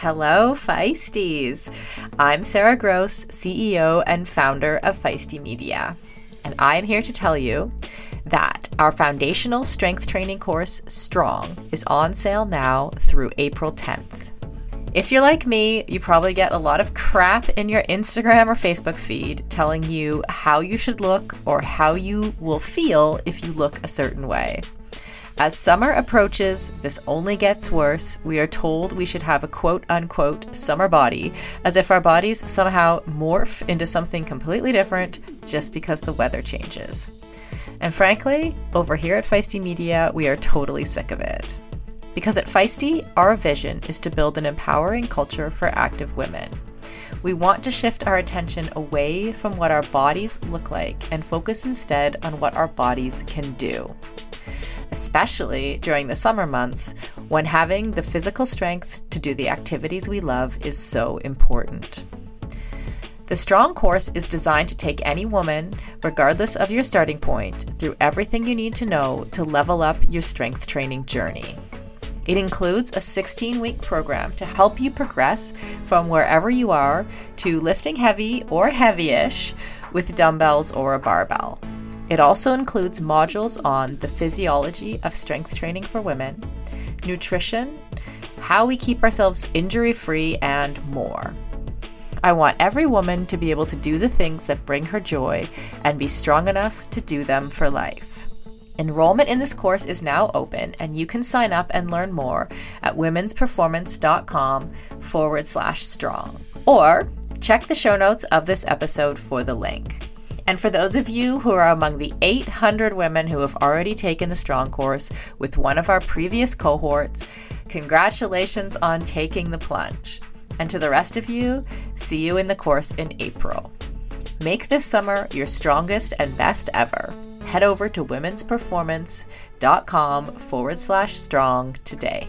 Hello, Feisties. I'm Sara Gross, CEO and founder of Feisty Media. And I'm here to tell you that our foundational strength training course, Strong, is on sale now through April 10th. If you're like me, you probably get a lot of crap in your Instagram or Facebook feed telling you how you should look or how you will feel if you look a certain way. As summer approaches, this only gets worse. We are told we should have a quote unquote summer body, as if our bodies somehow morph into something completely different just because the weather changes. And frankly, over here at Feisty Media, we are totally sick of it. Because at Feisty, our vision is to build an empowering culture for active women. We want to shift our attention away from what our bodies look like and focus instead on what our bodies can do. Especially during the summer months when having the physical strength to do the activities we love is so important. The Strong course is designed to take any woman, regardless of your starting point, through everything you need to know to level up your strength training journey. It includes a 16 week program to help you progress from wherever you are to lifting heavy or heavy ish with dumbbells or a barbell. It also includes modules on the physiology of strength training for women, nutrition, how we keep ourselves injury free, and more. I want every woman to be able to do the things that bring her joy and be strong enough to do them for life. Enrollment in this course is now open, and you can sign up and learn more at womensperformance.com forward slash strong. Or check the show notes of this episode for the link. And for those of you who are among the 800 women who have already taken the Strong course with one of our previous cohorts, congratulations on taking the plunge. And to the rest of you, see you in the course in April. Make this summer your strongest and best ever. Head over to womensperformance.com forward slash strong today.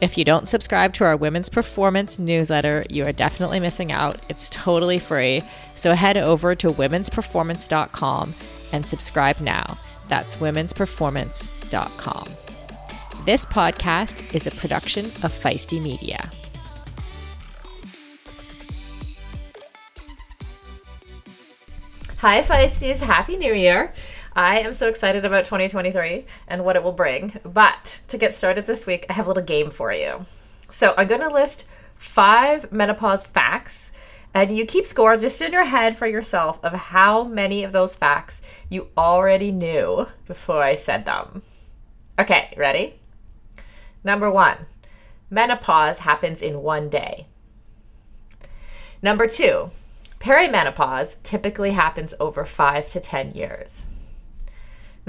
if you don't subscribe to our Women's Performance newsletter, you are definitely missing out. It's totally free. So head over to womensperformance.com and subscribe now. That's womensperformance.com. This podcast is a production of Feisty Media. Hi, Feisties. Happy New Year. I am so excited about 2023 and what it will bring. But to get started this week, I have a little game for you. So I'm going to list five menopause facts, and you keep score just in your head for yourself of how many of those facts you already knew before I said them. Okay, ready? Number one menopause happens in one day. Number two, perimenopause typically happens over five to 10 years.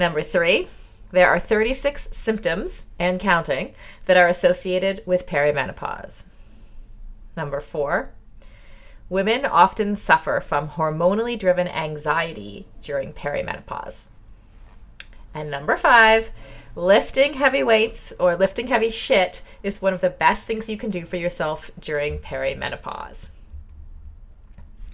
Number three, there are 36 symptoms and counting that are associated with perimenopause. Number four, women often suffer from hormonally driven anxiety during perimenopause. And number five, lifting heavy weights or lifting heavy shit is one of the best things you can do for yourself during perimenopause.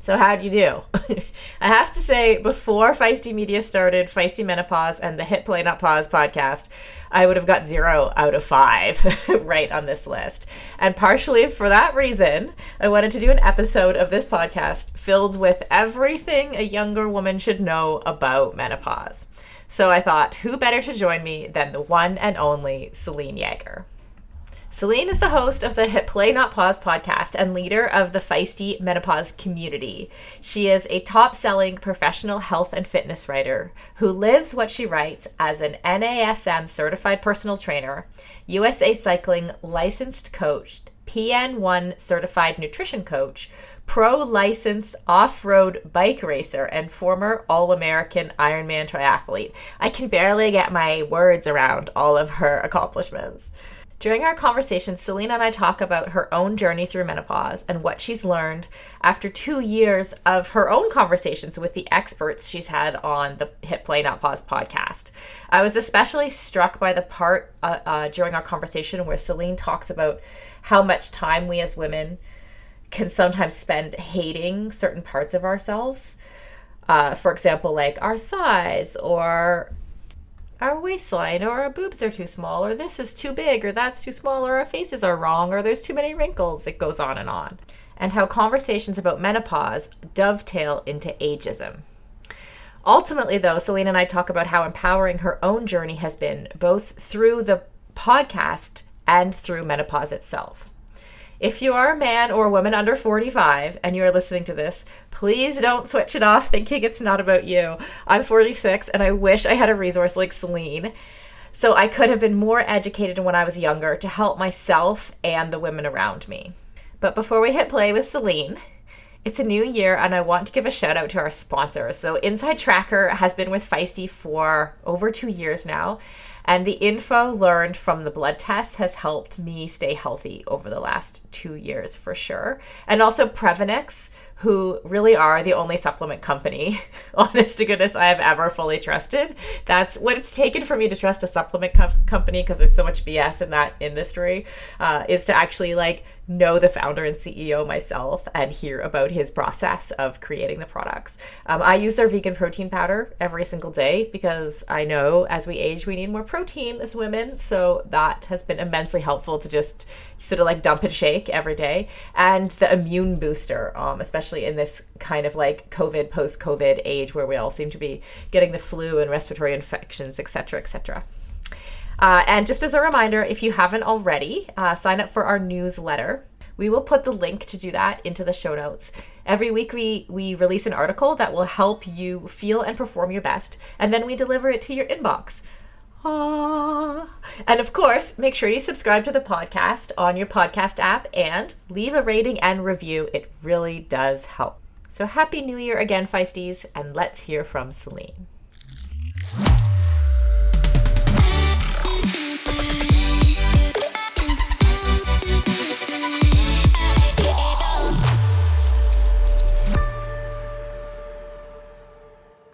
So, how'd you do? I have to say, before Feisty Media started, Feisty Menopause and the Hit Play Not Pause podcast, I would have got zero out of five right on this list. And partially for that reason, I wanted to do an episode of this podcast filled with everything a younger woman should know about menopause. So I thought, who better to join me than the one and only Selene Yeager? Selene is the host of the Hit Play Not Pause podcast and leader of the Feisty Menopause community. She is a top selling professional health and fitness writer who lives what she writes as an NASM certified personal trainer, USA Cycling licensed coach, PN1 certified nutrition coach, pro licensed off road bike racer, and former All American Ironman triathlete. I can barely get my words around all of her accomplishments. During our conversation, Selene and I talk about her own journey through menopause and what she's learned after two years of her own conversations with the experts she's had on the Hit Play Not Pause podcast. I was especially struck by the part uh, uh, during our conversation where Selene talks about how much time we as women can sometimes spend hating certain parts of ourselves. Uh, for example, like our thighs or our waistline or our boobs are too small or this is too big or that's too small or our faces are wrong or there's too many wrinkles. It goes on and on. And how conversations about menopause dovetail into ageism. Ultimately though Selene and i talk about how empowering her own journey has been both through the podcast and through menopause itself if you are a man or a woman under 45 and you're listening to this, please don't switch it off thinking it's not about you. I'm 46 and I wish I had a resource like Selene. So I could have been more educated when I was younger to help myself and the women around me. But before we hit play with Selene, it's a new year and I want to give a shout out to our sponsor. So Inside Tracker has been with Feisty for over two years now and the info learned from the blood tests has helped me stay healthy over the last two years for sure. And also Previnex, who really are the only supplement company, honest to goodness, I have ever fully trusted. That's what it's taken for me to trust a supplement co- company because there's so much BS in that industry, uh, is to actually like know the founder and CEO myself and hear about his process of creating the products. Um, I use their vegan protein powder every single day because I know as we age, we need more protein as women. So that has been immensely helpful to just sort of like dump and shake every day. And the immune booster, um, especially in this kind of like COVID, post COVID age where we all seem to be getting the flu and respiratory infections, etc., etc. Uh, and just as a reminder, if you haven't already, uh, sign up for our newsletter. We will put the link to do that into the show notes. Every week, we, we release an article that will help you feel and perform your best, and then we deliver it to your inbox. Aww. And of course, make sure you subscribe to the podcast on your podcast app and leave a rating and review. It really does help. So, Happy New Year again, Feisties, and let's hear from Selene.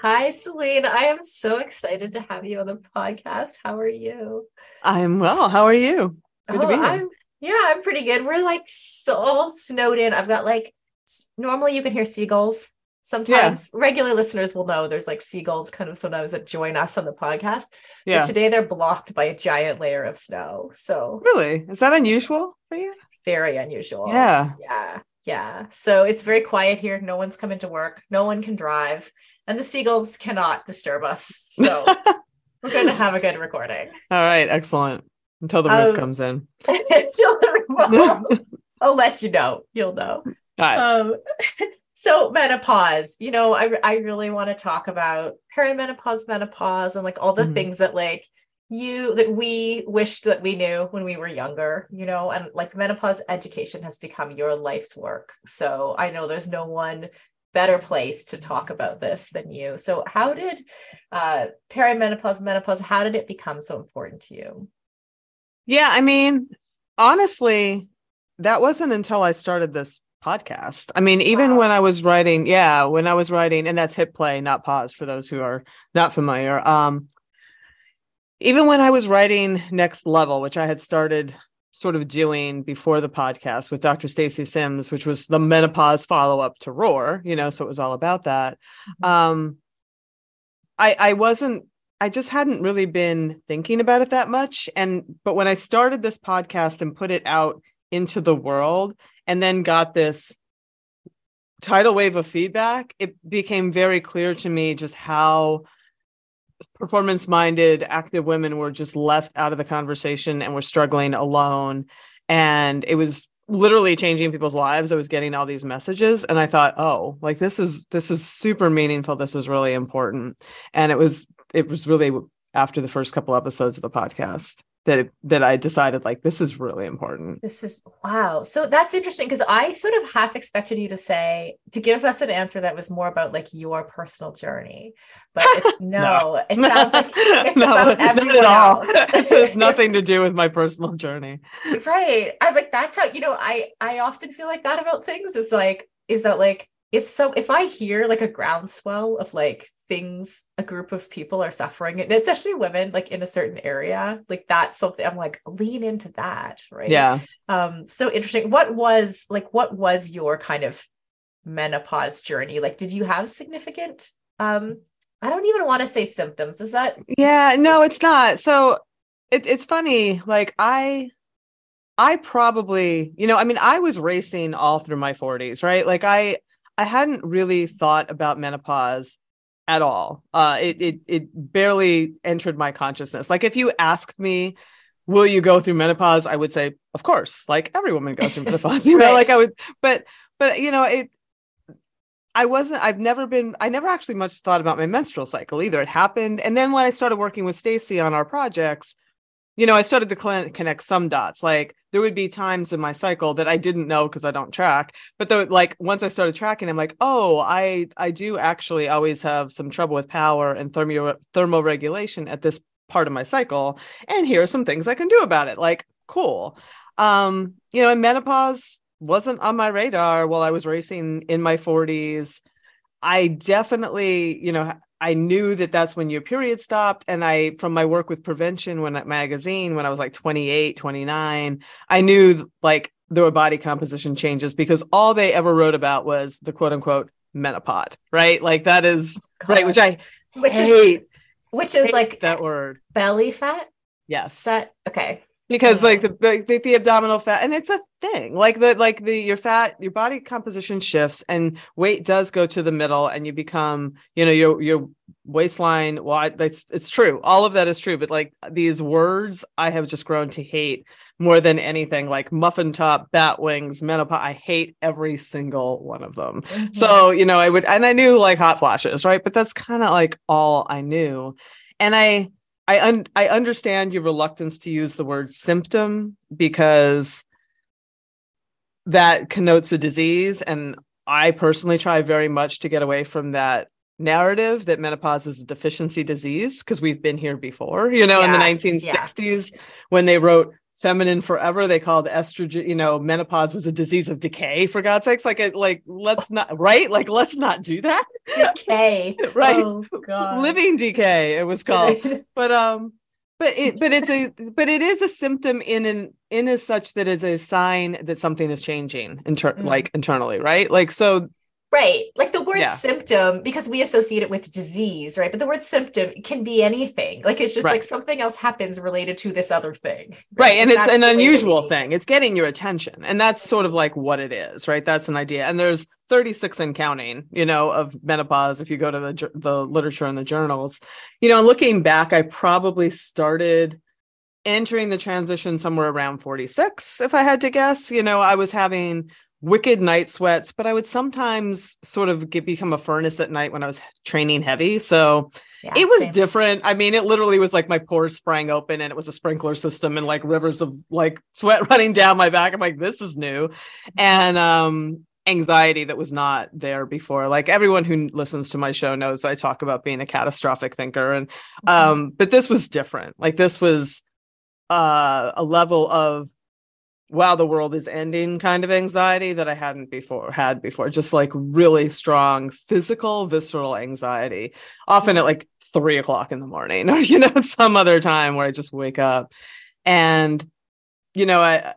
Hi, Selene. I am so excited to have you on the podcast. How are you? I'm well. How are you? It's good oh, to be oh, here. I'm, yeah, I'm pretty good. We're like so all snowed in. I've got like, normally you can hear seagulls. Sometimes yeah. regular listeners will know there's like seagulls kind of sometimes that join us on the podcast. Yeah. But today they're blocked by a giant layer of snow. So, really? Is that unusual for you? Very unusual. Yeah. Yeah. Yeah. So it's very quiet here. No one's coming to work. No one can drive. And the seagulls cannot disturb us. So we're going to have a good recording. All right. Excellent. Until the roof um, comes in. until the roof. I'll let you know. You'll know. All right. Um, so menopause, you know, I, I really want to talk about perimenopause, menopause, and like all the mm-hmm. things that like you that we wished that we knew when we were younger you know and like menopause education has become your life's work. So i know there's no one better place to talk about this than you. So how did uh perimenopause menopause how did it become so important to you? Yeah i mean honestly that wasn't until i started this podcast. I mean even wow. when i was writing yeah when i was writing and that's hit play not pause for those who are not familiar um even when I was writing Next Level, which I had started sort of doing before the podcast with Dr. Stacy Sims, which was the menopause follow up to Roar, you know, so it was all about that. Mm-hmm. Um, I I wasn't I just hadn't really been thinking about it that much and but when I started this podcast and put it out into the world and then got this tidal wave of feedback, it became very clear to me just how performance minded active women were just left out of the conversation and were struggling alone and it was literally changing people's lives. I was getting all these messages and I thought, "Oh, like this is this is super meaningful. This is really important." And it was it was really after the first couple episodes of the podcast that it, that I decided like this is really important. This is wow. So that's interesting because I sort of half expected you to say to give us an answer that was more about like your personal journey, but it's, no, no, it sounds like it's no, about everyone else. it has nothing to do with my personal journey. Right. I like that's how you know I I often feel like that about things. Is like is that like if so if i hear like a groundswell of like things a group of people are suffering and especially women like in a certain area like that's something i'm like lean into that right? Yeah. Um so interesting. What was like what was your kind of menopause journey? Like did you have significant um i don't even want to say symptoms. Is that yeah no it's not. So it, it's funny like i I probably, you know, I mean, I was racing all through my 40s, right? Like I I hadn't really thought about menopause at all. Uh, it it it barely entered my consciousness. Like if you asked me, "Will you go through menopause?" I would say, "Of course." Like every woman goes through menopause, you know. Right. Like I would, but but you know it. I wasn't. I've never been. I never actually much thought about my menstrual cycle either. It happened, and then when I started working with Stacy on our projects, you know, I started to connect some dots. Like there would be times in my cycle that I didn't know because I don't track, but though, like once I started tracking, I'm like, oh, I I do actually always have some trouble with power and thermo thermoregulation at this part of my cycle, and here are some things I can do about it. Like, cool. Um, you know, and menopause wasn't on my radar while I was racing in my 40s. I definitely, you know, I knew that that's when your period stopped. And I, from my work with prevention when at magazine, when I was like 28, 29, I knew like there were body composition changes because all they ever wrote about was the quote unquote menopause, right? Like that is God. right, which I which hate. Is, which is like that word belly fat. Yes. That okay because like the, the the abdominal fat and it's a thing. Like the like the your fat your body composition shifts and weight does go to the middle and you become you know your your waistline well that's it's true. All of that is true but like these words i have just grown to hate more than anything like muffin top bat wings menopause i hate every single one of them. Mm-hmm. so you know i would and i knew like hot flashes right? But that's kind of like all i knew. And i I un- I understand your reluctance to use the word symptom because that connotes a disease and I personally try very much to get away from that narrative that menopause is a deficiency disease because we've been here before you know yeah, in the 1960s yeah. when they wrote feminine forever they called estrogen you know menopause was a disease of decay for god's sakes. Like it like let's not right? Like let's not do that. Decay. Right? Oh, living decay it was called. But um but it but it's a but it is a symptom in an in as such that it's a sign that something is changing inter- mm. like internally right like so Right. Like the word yeah. symptom, because we associate it with disease, right? But the word symptom can be anything. Like it's just right. like something else happens related to this other thing. Right. right. And, and it's an unusual thing. It's getting your attention. And that's sort of like what it is, right? That's an idea. And there's 36 and counting, you know, of menopause if you go to the the literature and the journals. You know, looking back, I probably started entering the transition somewhere around 46 if I had to guess. You know, I was having wicked night sweats, but I would sometimes sort of get become a furnace at night when I was training heavy. So yeah, it was same. different. I mean, it literally was like my pores sprang open and it was a sprinkler system and like rivers of like sweat running down my back. I'm like, this is new. And um anxiety that was not there before. Like everyone who listens to my show knows I talk about being a catastrophic thinker and mm-hmm. um but this was different. Like this was uh a level of wow the world is ending kind of anxiety that i hadn't before had before. Just like really strong physical visceral anxiety often at mm-hmm. like three o'clock in the morning or you know some other time where i just wake up. And you know i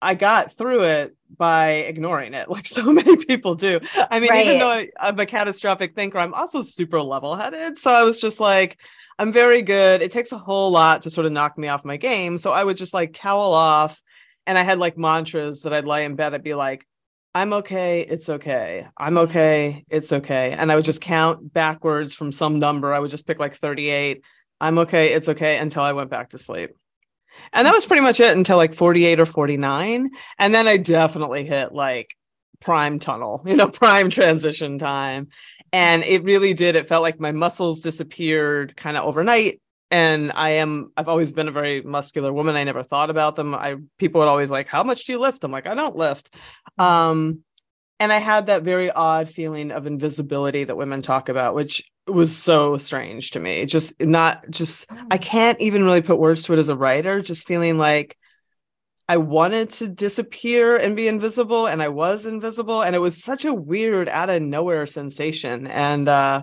i got through it by ignoring it like so many people do. I mean right. even though I, i'm a catastrophic thinker i'm also super level-headed. So i was just like i'm very good. It takes a whole lot to sort of knock me off my game. So i would just like towel off and I had like mantras that I'd lie in bed. I'd be like, I'm okay. It's okay. I'm mm-hmm. okay. It's okay. And I would just count backwards from some number. I would just pick like 38. I'm okay. It's okay until I went back to sleep. And that was pretty much it until like 48 or 49. And then I definitely hit like prime tunnel, you know, prime transition time. And it really did. It felt like my muscles disappeared kind of overnight. And I am, I've always been a very muscular woman. I never thought about them. I, people would always like, how much do you lift? I'm like, I don't lift. Um, and I had that very odd feeling of invisibility that women talk about, which was so strange to me. Just not just I mm. can't even really put words to it as a writer, just feeling like I wanted to disappear and be invisible and I was invisible and it was such a weird out of nowhere sensation and uh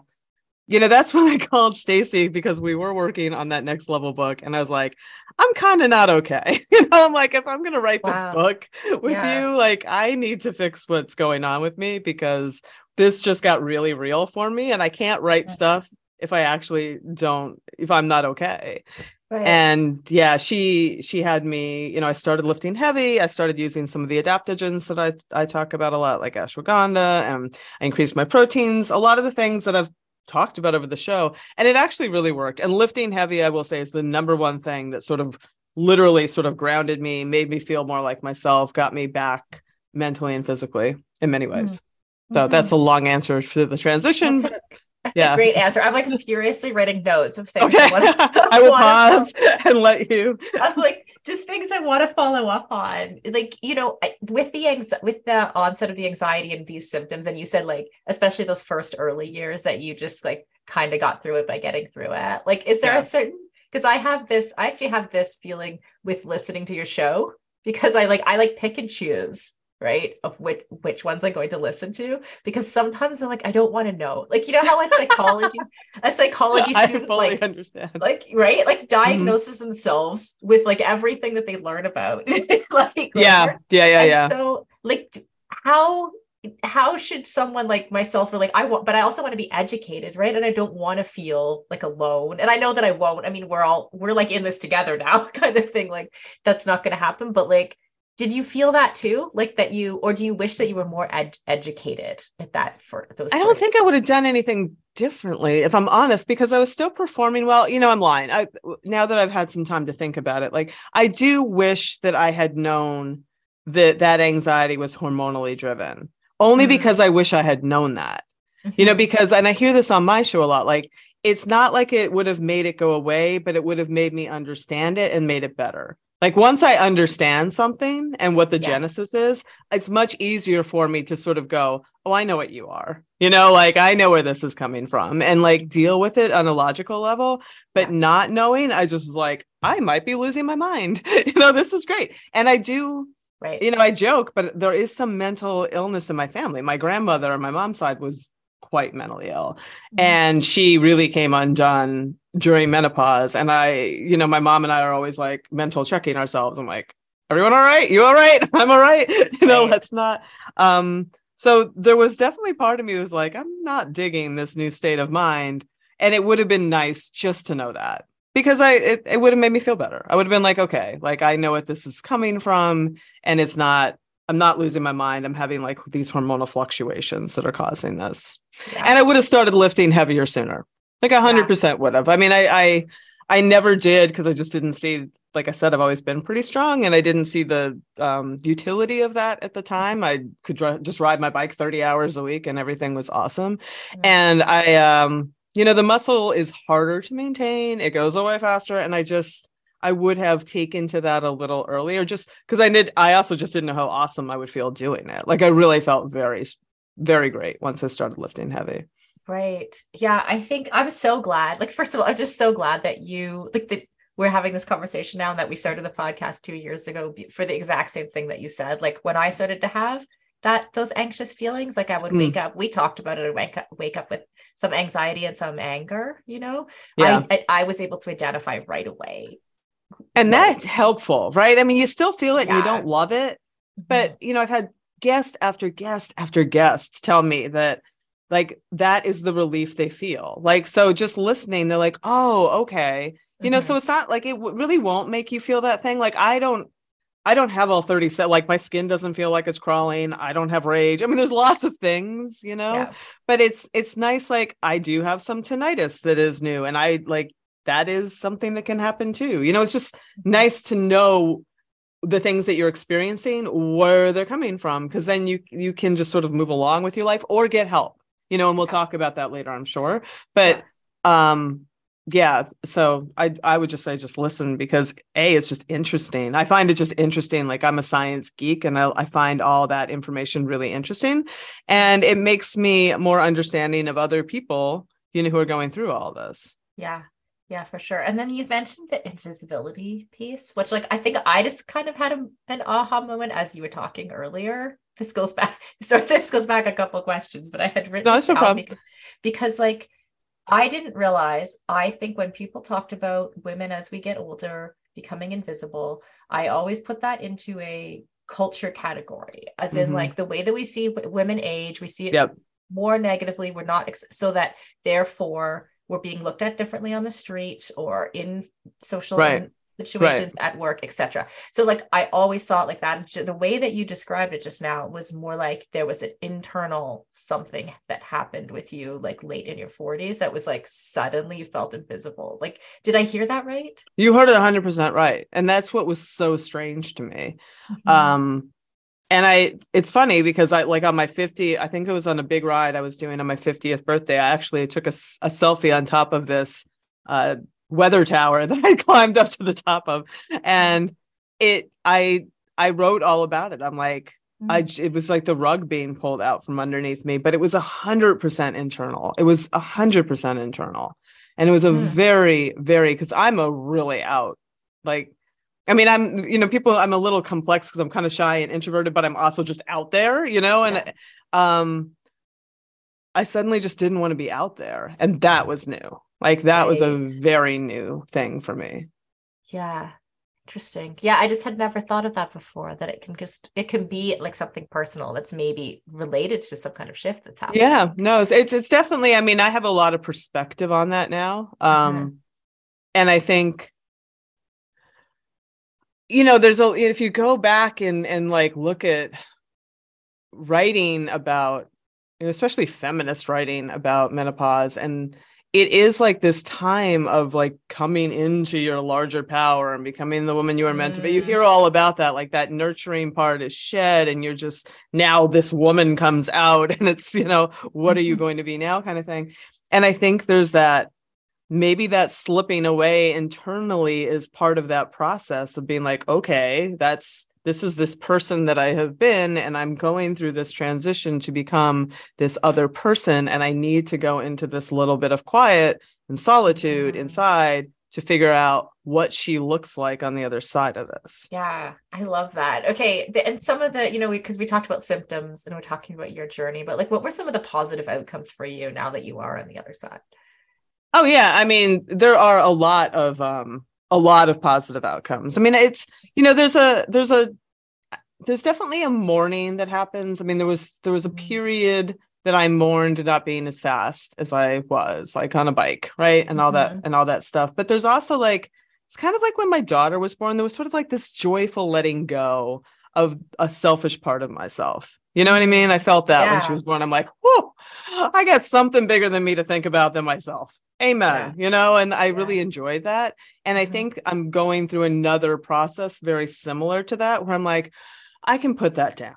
you know that's when I called Stacy because we were working on that next level book and I was like I'm kind of not okay. you know I'm like if I'm going to write wow. this book with yeah. you like I need to fix what's going on with me because this just got really real for me and I can't write stuff if I actually don't if I'm not okay. Right. And yeah, she she had me, you know, I started lifting heavy. I started using some of the adaptogens that I I talk about a lot, like ashwagandha, and I increased my proteins, a lot of the things that I've talked about over the show. And it actually really worked. And lifting heavy, I will say, is the number one thing that sort of literally sort of grounded me, made me feel more like myself, got me back mentally and physically in many ways. Mm-hmm. So mm-hmm. that's a long answer for the transition. That's, a, that's yeah. a great answer. I'm like furiously writing notes of things. Okay. I, wanna, I will pause and let you. I'm like just things I want to follow up on. Like you know, with the anx- with the onset of the anxiety and these symptoms, and you said like especially those first early years that you just like kind of got through it by getting through it. Like, is there yeah. a certain? Because I have this, I actually have this feeling with listening to your show because I like I like pick and choose right of which which ones i'm going to listen to because sometimes i'm like i don't want to know like you know how a psychology a psychology student like understand like right like mm-hmm. diagnoses mm-hmm. themselves with like everything that they learn about like yeah yeah yeah yeah so like how how should someone like myself or like I want, but I also want to be educated, right? And I don't want to feel like alone. And I know that I won't. I mean, we're all we're like in this together now, kind of thing. Like that's not going to happen. But like, did you feel that too like that you or do you wish that you were more ed- educated at that for those i don't think i would have done anything differently if i'm honest because i was still performing well you know i'm lying I, now that i've had some time to think about it like i do wish that i had known that that anxiety was hormonally driven only mm-hmm. because i wish i had known that mm-hmm. you know mm-hmm. because and i hear this on my show a lot like it's not like it would have made it go away but it would have made me understand it and made it better like once I understand something and what the yeah. genesis is, it's much easier for me to sort of go, "Oh, I know what you are." You know, like I know where this is coming from and like deal with it on a logical level, but yeah. not knowing, I just was like, I might be losing my mind. you know, this is great. And I do Right. You know, I joke, but there is some mental illness in my family. My grandmother on my mom's side was quite mentally ill. Mm-hmm. And she really came undone during menopause. And I, you know, my mom and I are always like mental checking ourselves. I'm like, everyone all right? You all right? I'm all right. You know, right. let's not. Um, so there was definitely part of me was like, I'm not digging this new state of mind. And it would have been nice just to know that because I it, it would have made me feel better. I would have been like, okay, like I know what this is coming from, and it's not I'm not losing my mind. I'm having like these hormonal fluctuations that are causing this. Yeah. And I would have started lifting heavier sooner. Like a hundred percent would have. I mean, I I I never did because I just didn't see, like I said, I've always been pretty strong and I didn't see the um, utility of that at the time. I could dr- just ride my bike 30 hours a week and everything was awesome. Mm-hmm. And I, um, you know, the muscle is harder to maintain, it goes away faster. And I just, I would have taken to that a little earlier just because I did I also just didn't know how awesome I would feel doing it. Like I really felt very very great once I started lifting heavy. Right. Yeah, I think I'm so glad. Like first of all, I'm just so glad that you like that we're having this conversation now and that we started the podcast 2 years ago for the exact same thing that you said. Like when I started to have that those anxious feelings like i would mm. wake up we talked about it i wake up wake up with some anxiety and some anger you know yeah. I, I, I was able to identify right away and that's helpful right i mean you still feel it yeah. you don't love it mm-hmm. but you know i've had guest after guest after guest tell me that like that is the relief they feel like so just listening they're like oh okay you mm-hmm. know so mm-hmm. it's not like it w- really won't make you feel that thing like i don't i don't have all 30 set like my skin doesn't feel like it's crawling i don't have rage i mean there's lots of things you know yeah. but it's it's nice like i do have some tinnitus that is new and i like that is something that can happen too. You know, it's just nice to know the things that you're experiencing where they're coming from because then you you can just sort of move along with your life or get help you know and we'll talk about that later i'm sure. But um yeah so i i would just say just listen because a it's just interesting. I find it just interesting like i'm a science geek and I, I find all that information really interesting. And it makes me more understanding of other people you know who are going through all this. Yeah yeah, for sure. And then you mentioned the invisibility piece, which like I think I just kind of had a, an aha moment as you were talking earlier. This goes back, so this goes back a couple questions, but I had written no, problem. Because, because like I didn't realize. I think when people talked about women as we get older becoming invisible, I always put that into a culture category, as in mm-hmm. like the way that we see women age, we see it yep. more negatively. We're not ex- so that therefore were being looked at differently on the street or in social right. situations right. at work etc so like i always saw it like that the way that you described it just now was more like there was an internal something that happened with you like late in your 40s that was like suddenly you felt invisible like did i hear that right you heard it 100% right and that's what was so strange to me mm-hmm. um and I it's funny because I like on my 50 I think it was on a big ride I was doing on my 50th birthday I actually took a, a selfie on top of this uh, weather tower that I climbed up to the top of and it I I wrote all about it I'm like mm-hmm. I it was like the rug being pulled out from underneath me but it was a hundred percent internal it was a hundred percent internal and it was a mm. very very because I'm a really out like I mean, I'm, you know, people, I'm a little complex because I'm kind of shy and introverted, but I'm also just out there, you know, and yeah. um, I suddenly just didn't want to be out there. And that was new. Like that right. was a very new thing for me. Yeah. Interesting. Yeah, I just had never thought of that before. That it can just it can be like something personal that's maybe related to some kind of shift that's happening. Yeah, no, it's it's definitely. I mean, I have a lot of perspective on that now, um, uh-huh. and I think you know there's a if you go back and and like look at writing about especially feminist writing about menopause and it is like this time of like coming into your larger power and becoming the woman you are meant mm. to be. You hear all about that, like that nurturing part is shed, and you're just now this woman comes out, and it's, you know, what are you going to be now kind of thing. And I think there's that maybe that slipping away internally is part of that process of being like okay that's this is this person that i have been and i'm going through this transition to become this other person and i need to go into this little bit of quiet and solitude mm-hmm. inside to figure out what she looks like on the other side of this. Yeah, I love that. Okay, and some of the, you know, because we, we, talked about symptoms and we're talking about your journey, but like, what were some of the positive outcomes for you now that you are on the other side? Oh yeah, I mean there are a lot of um a lot of positive outcomes. I mean it's you know there's a there's a there's definitely a mourning that happens. I mean there was there was a period that I mourned not being as fast as I was like on a bike, right? And all mm-hmm. that and all that stuff. But there's also like it's kind of like when my daughter was born there was sort of like this joyful letting go of a selfish part of myself. You know what I mean? I felt that yeah. when she was born. I'm like, whoa, I got something bigger than me to think about than myself amen yeah. you know and i yeah. really enjoyed that and i mm-hmm. think i'm going through another process very similar to that where i'm like i can put that down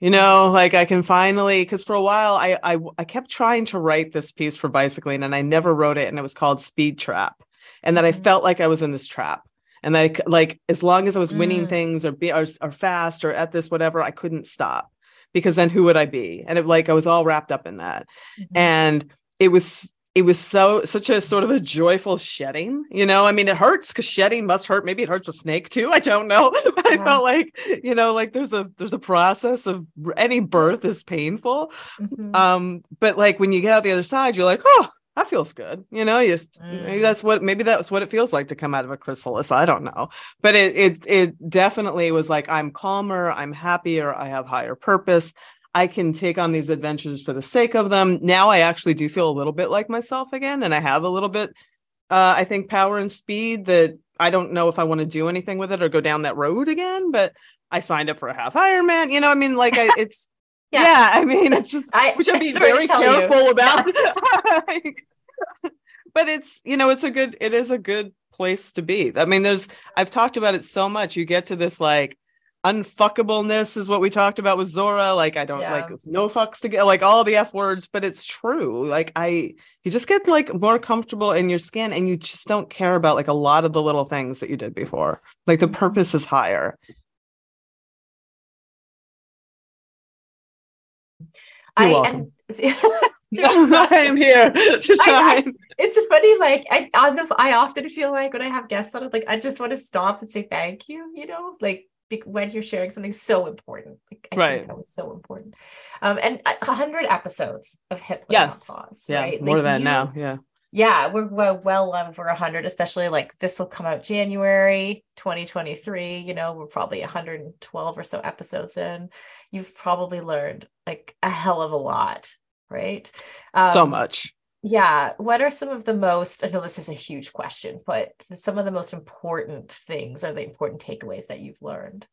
you know like i can finally because for a while I, I i kept trying to write this piece for bicycling and i never wrote it and it was called speed trap and that i mm-hmm. felt like i was in this trap and I like as long as I was winning mm. things or be or, or fast or at this whatever, I couldn't stop because then who would I be? And it like I was all wrapped up in that, mm-hmm. and it was it was so such a sort of a joyful shedding you know i mean it hurts because shedding must hurt maybe it hurts a snake too i don't know but yeah. i felt like you know like there's a there's a process of any birth is painful mm-hmm. um but like when you get out the other side you're like oh that feels good you know you mm. maybe that's what maybe that's what it feels like to come out of a chrysalis i don't know but it it it definitely was like i'm calmer i'm happier i have higher purpose I can take on these adventures for the sake of them. Now I actually do feel a little bit like myself again, and I have a little bit, uh, I think, power and speed that I don't know if I want to do anything with it or go down that road again. But I signed up for a half Ironman. You know, I mean, like I, it's yeah. yeah. I mean, it's just I, which I'd be very careful you. about. but it's you know it's a good it is a good place to be i mean there's i've talked about it so much you get to this like unfuckableness is what we talked about with Zora. Like, I don't yeah. like no fucks to get like all the F words, but it's true. Like, I you just get like more comfortable in your skin and you just don't care about like a lot of the little things that you did before. Like, the purpose is higher. You're I welcome. I'm here to shine. I, I, it's funny, like I, I often feel like when I have guests on it, like I just want to stop and say thank you. You know, like when you're sharing something so important. Like, I right. that was so important. Um, and a hundred episodes of Hip yes. Pause, yeah, right? More like than you, now. Yeah. Yeah, we're well, well over a hundred, especially like this will come out January 2023. You know, we're probably 112 or so episodes in. You've probably learned like a hell of a lot, right? Um, so much yeah what are some of the most i know this is a huge question but some of the most important things are the important takeaways that you've learned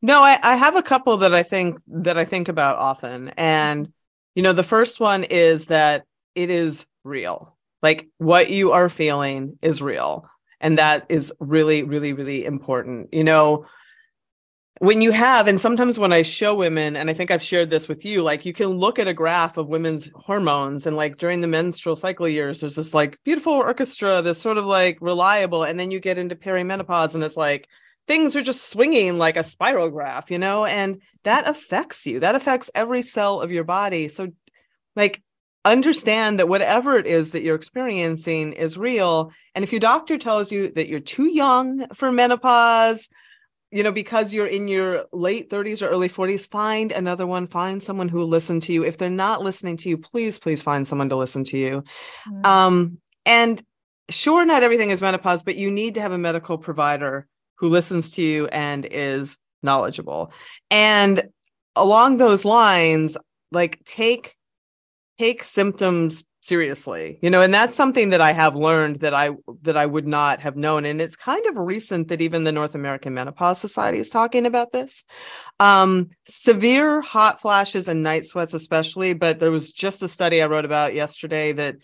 no I, I have a couple that i think that i think about often and you know the first one is that it is real like what you are feeling is real and that is really really really important. You know when you have and sometimes when i show women and i think i've shared this with you like you can look at a graph of women's hormones and like during the menstrual cycle years there's this like beautiful orchestra that's sort of like reliable and then you get into perimenopause and it's like things are just swinging like a spiral graph you know and that affects you. That affects every cell of your body. So like understand that whatever it is that you're experiencing is real and if your doctor tells you that you're too young for menopause you know, because you're in your late 30s or early 40s, find another one, find someone who will listen to you. If they're not listening to you, please, please find someone to listen to you. Mm-hmm. Um, and sure, not everything is menopause, but you need to have a medical provider who listens to you and is knowledgeable. And along those lines, like take take symptoms seriously you know and that's something that i have learned that i that i would not have known. And it's kind of recent that even the north american menopause society is talking about this. Um, severe hot flashes and night sweats especially but there was just a study i wrote about yesterday that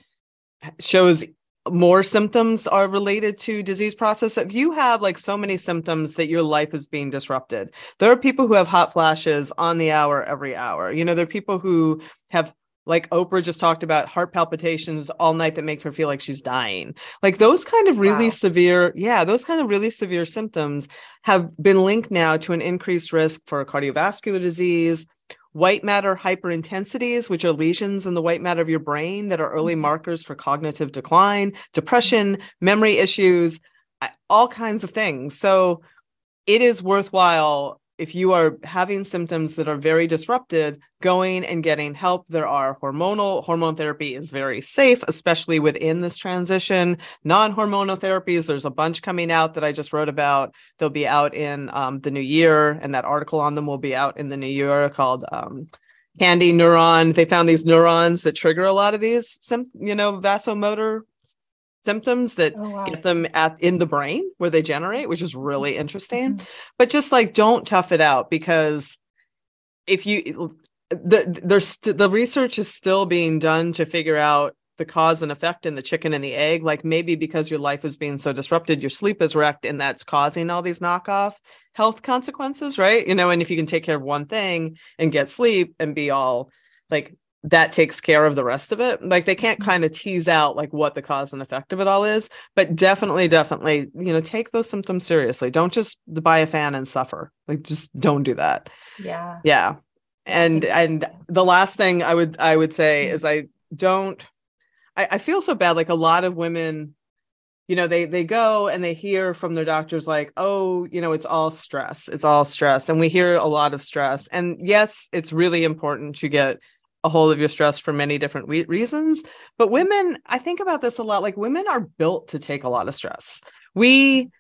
shows more symptoms are related to disease process. If you have like so many symptoms that your life is being disrupted there are people who have hot flashes on the hour every hour. You know there are people who have like Oprah just talked about heart palpitations all night that make her feel like she's dying. Like those kind of really wow. severe, yeah, those kind of really severe symptoms have been linked now to an increased risk for cardiovascular disease, white matter hyperintensities, which are lesions in the white matter of your brain that are early mm-hmm. markers for cognitive decline, depression, memory issues, all kinds of things. So it is worthwhile if you are having symptoms that are very disrupted, going and getting help. There are hormonal hormone therapy is very safe, especially within this transition. Non-hormonal therapies, there's a bunch coming out that I just wrote about. They'll be out in um, the new year, and that article on them will be out in the new year called um, KNDy Neuron. They found these neurons that trigger a lot of these, you know, vasomotor symptoms that oh, wow. get them at in the brain where they generate which is really interesting mm-hmm. but just like don't tough it out because if you the there's the research is still being done to figure out the cause and effect in the chicken and the egg like maybe because your life is being so disrupted your sleep is wrecked and that's causing all these knockoff health consequences right you know and if you can take care of one thing and get sleep and be all like that takes care of the rest of it. Like they can't mm-hmm. kind of tease out like what the cause and effect of it all is, but definitely, definitely, you know, take those symptoms seriously. Don't just buy a fan and suffer. Like just don't do that. Yeah. Yeah. And and the last thing I would I would say mm-hmm. is I don't I, I feel so bad. Like a lot of women, you know, they they go and they hear from their doctors like, oh, you know, it's all stress. It's all stress. And we hear a lot of stress. And yes, it's really important to get a hold of your stress for many different re- reasons. But mm-hmm. women, I think about this a lot like women are built to take a lot of stress. We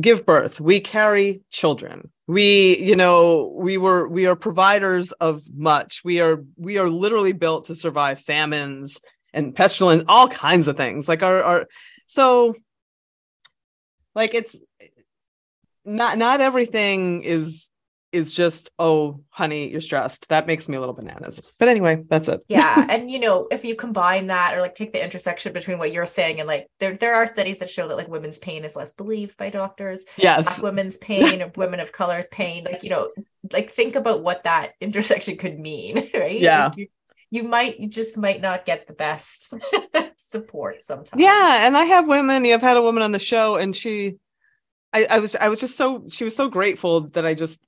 give birth, we carry children. We, you know, we were we are providers of much. We are we are literally built to survive famines and pestilence, all kinds of things. Like our our so like it's not not everything is is just, oh, honey, you're stressed. That makes me a little bananas. But anyway, that's it. yeah. And you know, if you combine that or like take the intersection between what you're saying and like there there are studies that show that like women's pain is less believed by doctors. Yes. Black women's pain women of color's pain. Like, you know, like think about what that intersection could mean, right? Yeah. Like, you, you might you just might not get the best support sometimes. Yeah, and I have women. I've had a woman on the show, and she, I, I was, I was just so she was so grateful that I just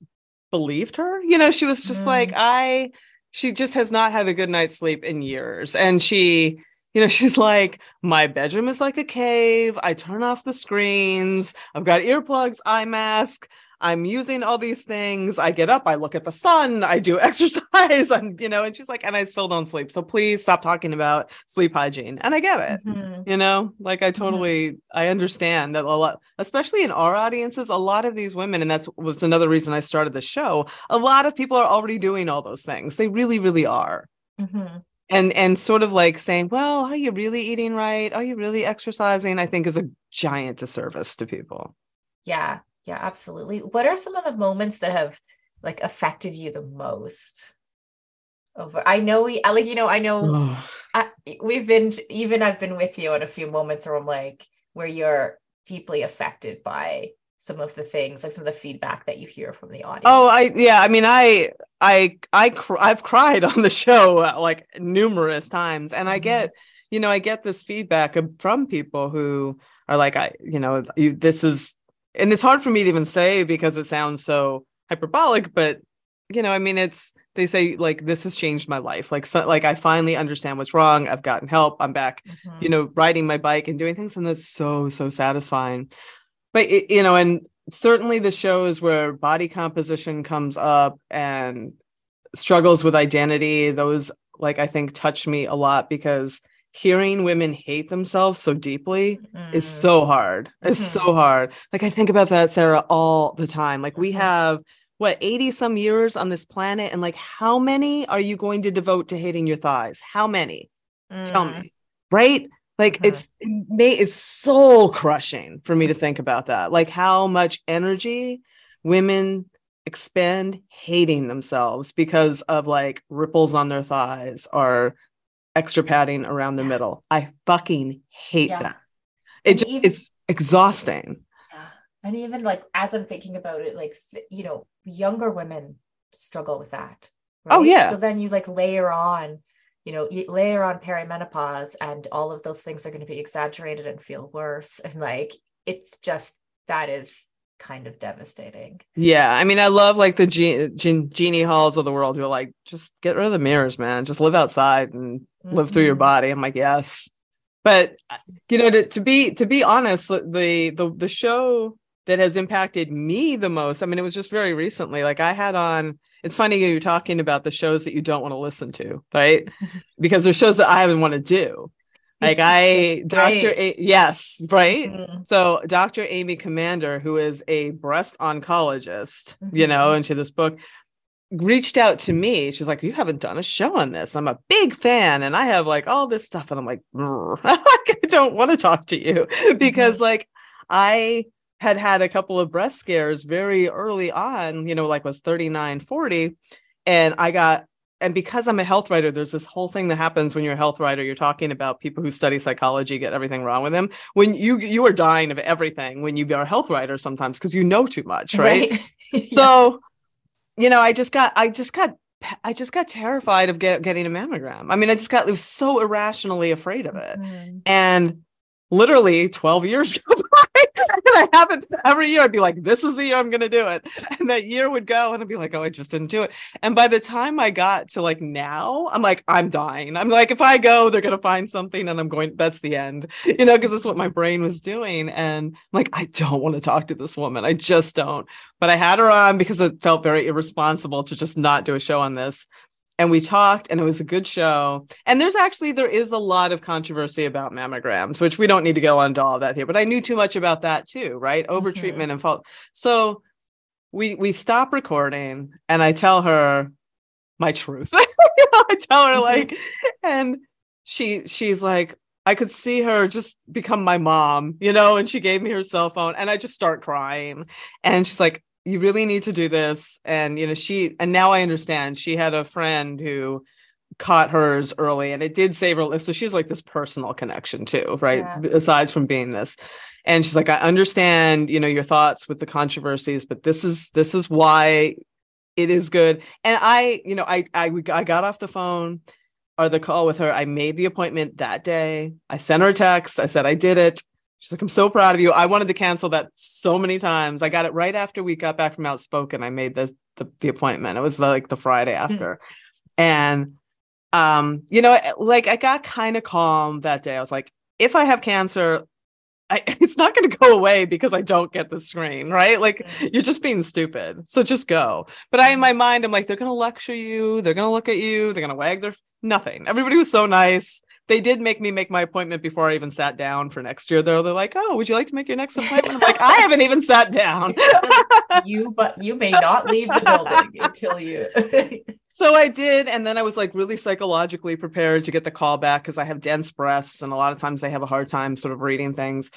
believed her. You know, she was just Mm. like I. She just has not had a good night's sleep in years, and she, you know, she's like, my bedroom is like a cave. I turn off the screens. I've got earplugs, eye mask. I'm using all these things. I get up, I look at the sun, I do exercise, and you know, and she's like, and I still don't sleep. So please stop talking about sleep hygiene. And I get it. Mhm. You know, like I totally I understand that a lot, especially in our audiences, a lot of these women, and that's was another reason I started the show. A lot of people are already doing all those things. They really, really are. Mhm. And and sort of like saying, well, are you really eating right? Are you really exercising? I think is a giant disservice to people. Yeah. Yeah, absolutely. What are some of the moments that have like affected you the most? Over, I know we, like, you know, I know I, we've been, even I've been with you in a few moments where I'm like, where you're deeply affected by some of the things, like some of the feedback that you hear from the audience. Oh, I yeah. I mean, I I I cr- I've cried on the show uh, like numerous times, and I Mhm. get you know I get this feedback from people who are like, I you know you, this is, and it's hard for me to even say because it sounds so hyperbolic, but you know, I mean, it's they say like this has changed my life, like so, like I finally understand what's wrong. I've gotten help. I'm back Mhm. you know, riding my bike and doing things, and that's so so satisfying. But it, you know, and certainly the shows where body composition comes up and struggles with identity, those like I think touch me a lot because hearing women hate themselves so deeply is Mm. so hard. It's Mhm. so hard. Like I think about that, Sara, all the time. Like we Mhm. have what 80 some years on this planet, and like how many are you going to devote to hating your thighs? How many? tell Mm. me right like Mhm. it's it may it's soul crushing for me to think about that like how much energy women expend hating themselves because of like ripples on their thighs or extra padding around the Yeah. middle i fucking hate Yeah. that it just, even- it's exhausting Yeah. And even like as I'm thinking about it, like you know, younger women struggle with that. Oh, yeah. So then you like layer on, you know, you layer on perimenopause, and all of those things are going to be exaggerated and feel worse. And like it's just that is kind of devastating. Yeah, I mean, I love like the ge- gen- genie halls of the world who are like, just get rid of the mirrors, man. Just live outside and live through your Mhm. body. I'm like, yes, but uh, you know, to, to be to be honest, the the the show that has impacted me the most. I mean, it was just very recently. Like I had on. It's funny you're talking about the shows that you don't want to listen to, right? because there's shows that I haven't want to do. Like I, Dr. Right. A- yes, right. Mhm. So Dr. Amy Comander, who is a breast oncologist, you know, Mhm. into this book, reached out to me. She's like, "You haven't done a show on this. I'm a big fan, and I have like all this stuff." And I'm like, I don't want to talk to you because like I had had a couple of breast scares very early on, you know, like was 39, 40, and I got and because I'm a health writer, there's this whole thing that happens when you're a health writer. You're talking about people who study psychology get everything wrong with them. When you you are dying of everything when you are a health writer sometimes because you know too much, right? Yeah. So, you know, I just got I just got I just got terrified of get, getting a mammogram. I mean, I just got was so irrationally afraid of it. Mhm. And literally 12 years go by and I haven't every year I'd be like, this is the year I'm gonna do it. And that year would go and I'd be like, oh, I just didn't do it. And by the time I got to like now, I'm like, I'm dying. I'm like, if I go, they're gonna find something and I'm going, that's the end, you know, because that's what my brain was doing. And I'm like, I don't want to talk to this woman. I just don't. But I had her on because it felt very irresponsible to just not do a show on this and we talked and it was a good show. And there's actually there is a lot of controversy about mammograms which we don't need to go into all that here but i knew too much about that too right? Over treatment and fault. So we we stop recording and i tell her my truth. I tell her Mhm. like and she she's like i could see her just become my mom you know and she gave me her cell phone and i just start crying. And she's like you really need to do this. And, you know, she, and now I understand she had a friend who caught hers early and it did save her. life So she's like this personal connection too, right? Yeah. Aside from being this. And she's like, I understand, you know, your thoughts with the controversies, but this is, this is why it is good. And I, you know, I, I, I got off the phone or the call with her. I made the appointment that day. I sent her a text. I said, I did it. She's like, I'm so proud of you. I wanted to cancel that so many times. I got it right after we got back from Outspoken. I made the the, the appointment. It was like the Friday hmm. after, mm. and um, you know, like I got kind of calm that day. I was like, if I have cancer, I, it's not going to go away because I don't get the screen, right? Like mm. you're just being stupid. So just go. But I, in my mind, I'm like, they're going to lecture you. They're going to look at you. They're going to wag their nothing. Everybody was so nice they did make me make my appointment before I even sat down for next year. Though they're like, "Oh, would you like to make your next appointment?" I'm like, "I haven't even sat down." you, but you may not leave the building until you. so I did, and then I was like really psychologically prepared to get the call back because I have dense breasts, and a lot of times they have a hard time sort of reading things.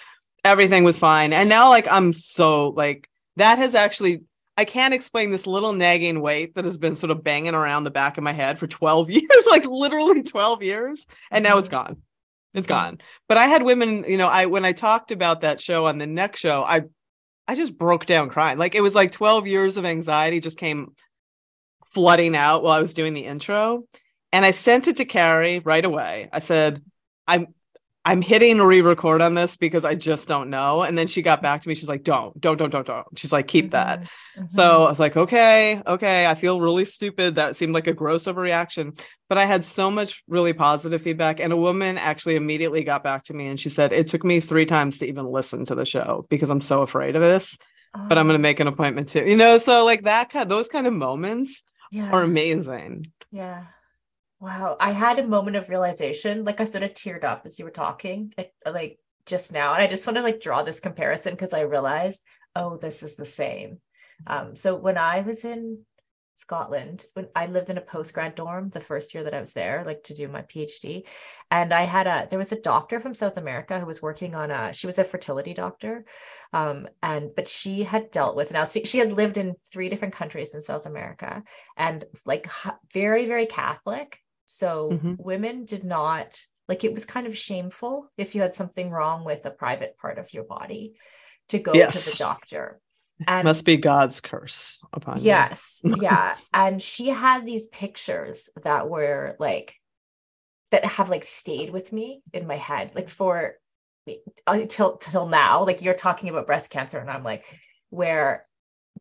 Everything was fine, and now like I'm so like that has actually I can't explain this little nagging weight that has been sort of banging around the back of my head for 12 years, like literally 12 years. And now it's mm-hmm. gone. It's gone. But I had women, you know, I when I talked about that show on the next show, I I just broke down crying. Like it was like 12 years of anxiety just came flooding out while I was doing the intro. And I sent it to Carrie right away. I said, I'm I'm hitting re-record on this because I just don't know. And then she got back to me. She's like, don't, don't, don't, don't, don't. She's like, keep that. Mm-hmm. mm-hmm. So I was like, okay, okay. I feel really stupid. That seemed like a gross overreaction. But I had so much really positive feedback. And a woman actually immediately got back to me and she said, it took me three times to even listen to the show because I'm so afraid of this. Oh. But I'm gonna oh. make an appointment too. You know, so like that kind those kind of moments yeah. are amazing. Yeah. Wow, I had a moment of realization. Like I sort of teared up as you were talking, like, just now, and I just want to like draw this comparison because I realized, oh, this is the same. Um, so when I was in Scotland, when I lived in a postgrad dorm the first year that I was there, like to do my PhD, and I had a there was a doctor from South America who was working on a she was a fertility doctor, um, and but she had dealt with now she, she had lived in three different countries in South America and like very very Catholic so mm-hmm. women did not like it was kind of shameful if you had something wrong with a private part of your body to go yes. to the doctor. And must be God's curse upon yes, you. Yes. yeah. And she had these pictures that were like that have like stayed with me in my head, like for until till now. Like you're talking about breast cancer, and I'm like, where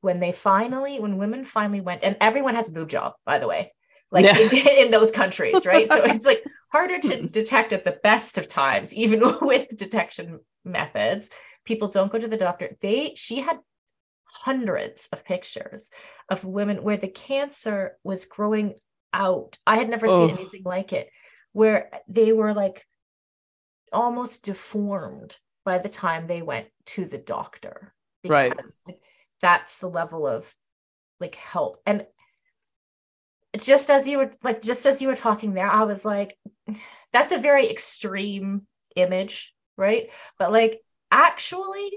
when they finally, when women finally went, and everyone has a boob job, by the way like yeah. in, in, those countries, right? so it's like harder to detect at the best of times, even with detection methods. People don't go to the doctor. They she had hundreds of pictures of women where the cancer was growing out. I had never oh. seen anything like it, where they were like almost deformed by the time they went to the doctor. right. That's the level of like help. And just as you were like just as you were talking there i was like that's a very extreme image right? But like actually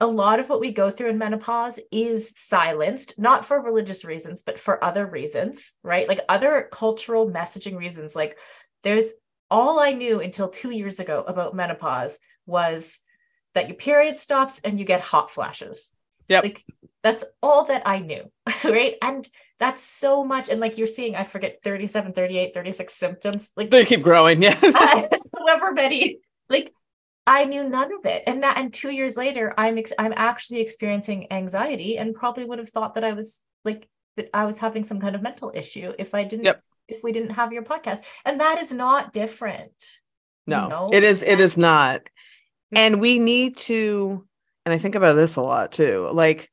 a lot of what we go through in menopause is silenced not for religious reasons but for other reasons right? Like other cultural messaging reasons. Like there's all i knew until 2 years ago about menopause was that your period stops and you get hot flashes. Yeah like that's all that i knew right? And that's so much and like you're seeing i forget 37 38 36 symptoms like they keep growing yeah. However many like i knew none of it. And that and two years later i'm ex- i'm actually experiencing anxiety and probably would have thought that i was like that i was having some kind of mental issue if i didn't yep. if we didn't have your podcast. And that is not different. No you know? it is it is not. And we need to and i think about this a lot too like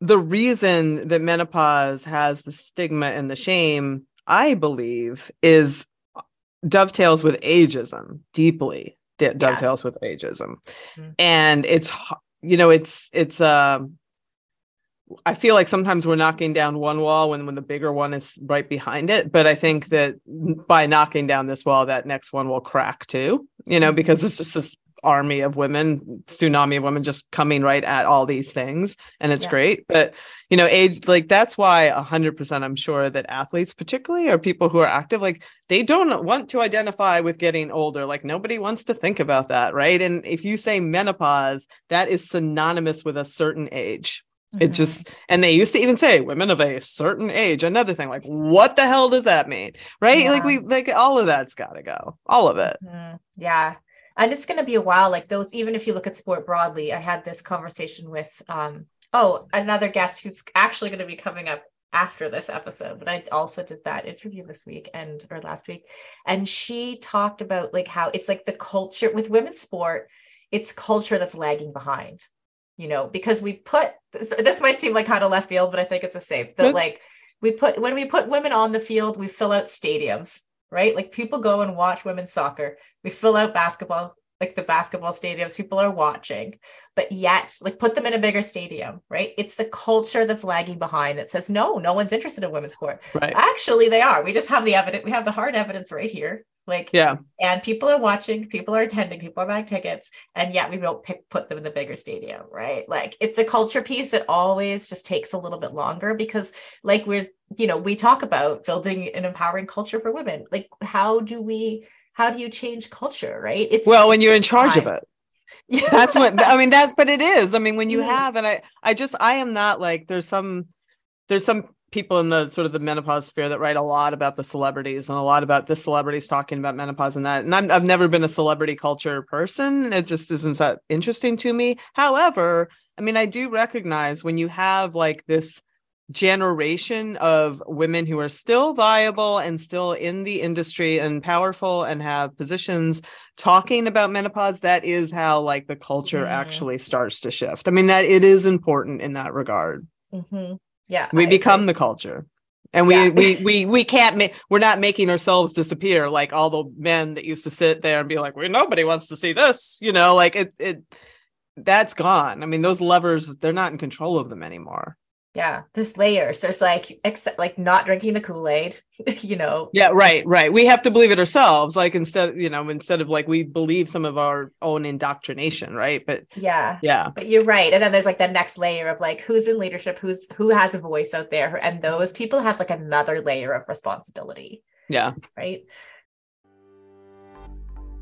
the reason that menopause has the stigma and the shame, I believe, is dovetails with ageism deeply. dovetails yes. with ageism, mm-hmm. and it's you know it's it's um. I feel like sometimes we're knocking down one wall when when the bigger one is right behind it, but I think that by knocking down this wall, that next one will crack too. You know, because it's just this army of women, tsunami of women just coming right at all these things. And it's Yeah. great. But, you know, age, like that's why a hundred percent I'm sure that athletes particularly are people who are active, like they don't want to identify with getting older. Like nobody wants to think about that. Right. And if you say menopause, that is synonymous with a certain age. It Mhm. just and they used to even say women of a certain age. Another thing, like what the hell does that mean? Right? Like we like all of that's gotta go. All of it. Mhm. Yeah. And it's going to be a while. Like those, even if you look at sport broadly, I had this conversation with, um, oh, another guest who's actually going to be coming up after this episode, but I also did that interview this week and or last week. And she talked about like how it's like the culture with women's sport, it's culture that's lagging behind, you know, because we put this, this might seem like kind of left field, but I think it's a safe that like we put when we put women on the field, we fill out stadiums, right? Like people go and watch women's soccer. We fill out basketball, like the basketball stadiums, people are watching, but yet, like, put them in a bigger stadium, right? It's the culture that's lagging behind that says, no, no one's interested in women's sport. Right. Actually, they are. We just have the evidence, we have the hard evidence right here. Like, Yeah. and people are watching, people are attending, people are buying tickets, and yet we don't pick put them in the bigger stadium, right? Like it's a culture piece that always just takes a little bit longer because, like we're, you know, we talk about building an empowering culture for women. Like, how do we? How do you change culture, right? It's Well, when you're in charge of it. yeah. That's what I mean, that's but it is. I mean, when you Mhm. have and I I just I am not like there's some there's some people in the sort of the menopause sphere that write a lot about the celebrities and a lot about the celebrities talking about menopause and that. And I'm, I've never been a celebrity culture person. It just isn't that interesting to me. However, I mean, I do recognize when you have like this generation of women who are still viable and still in the industry and powerful and have positions talking about menopause that is how like the culture Mhm. actually starts to shift i mean that it is important in that regard Mhm. yeah, we I become agree. the culture and we, Yeah. we we we can't make we're not making ourselves disappear like all the men that used to sit there and be like well nobody wants to see this you know like it it that's gone i mean those levers they're not in control of them anymore yeah. There's layers. There's like except like not drinking the Kool Aid, you know. Yeah, right, right. We have to believe it ourselves. Like instead, you know, instead of like we believe some of our own indoctrination, right? But Yeah. yeah, But you're right. And then there's like the next layer of like who's in leadership, who's who has a voice out there. And those people have like another layer of responsibility, yeah. right?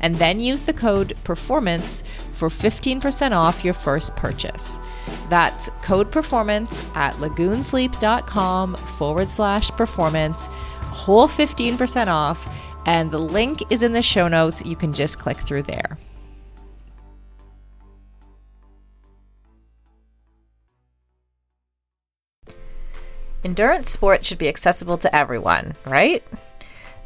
And then use the code PERFORMANCE for 15% off your first purchase. That's code PERFORMANCE at lagoonsleep.com forward slash performance, whole 15% off. And the link is in the show notes. You can just click through there. Endurance sports should be accessible to everyone, right?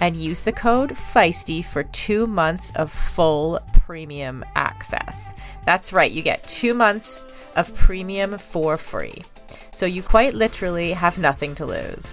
and use the code FEISTY for two months of full premium access. That's right, you get two months of premium for free. So you quite literally have nothing to lose.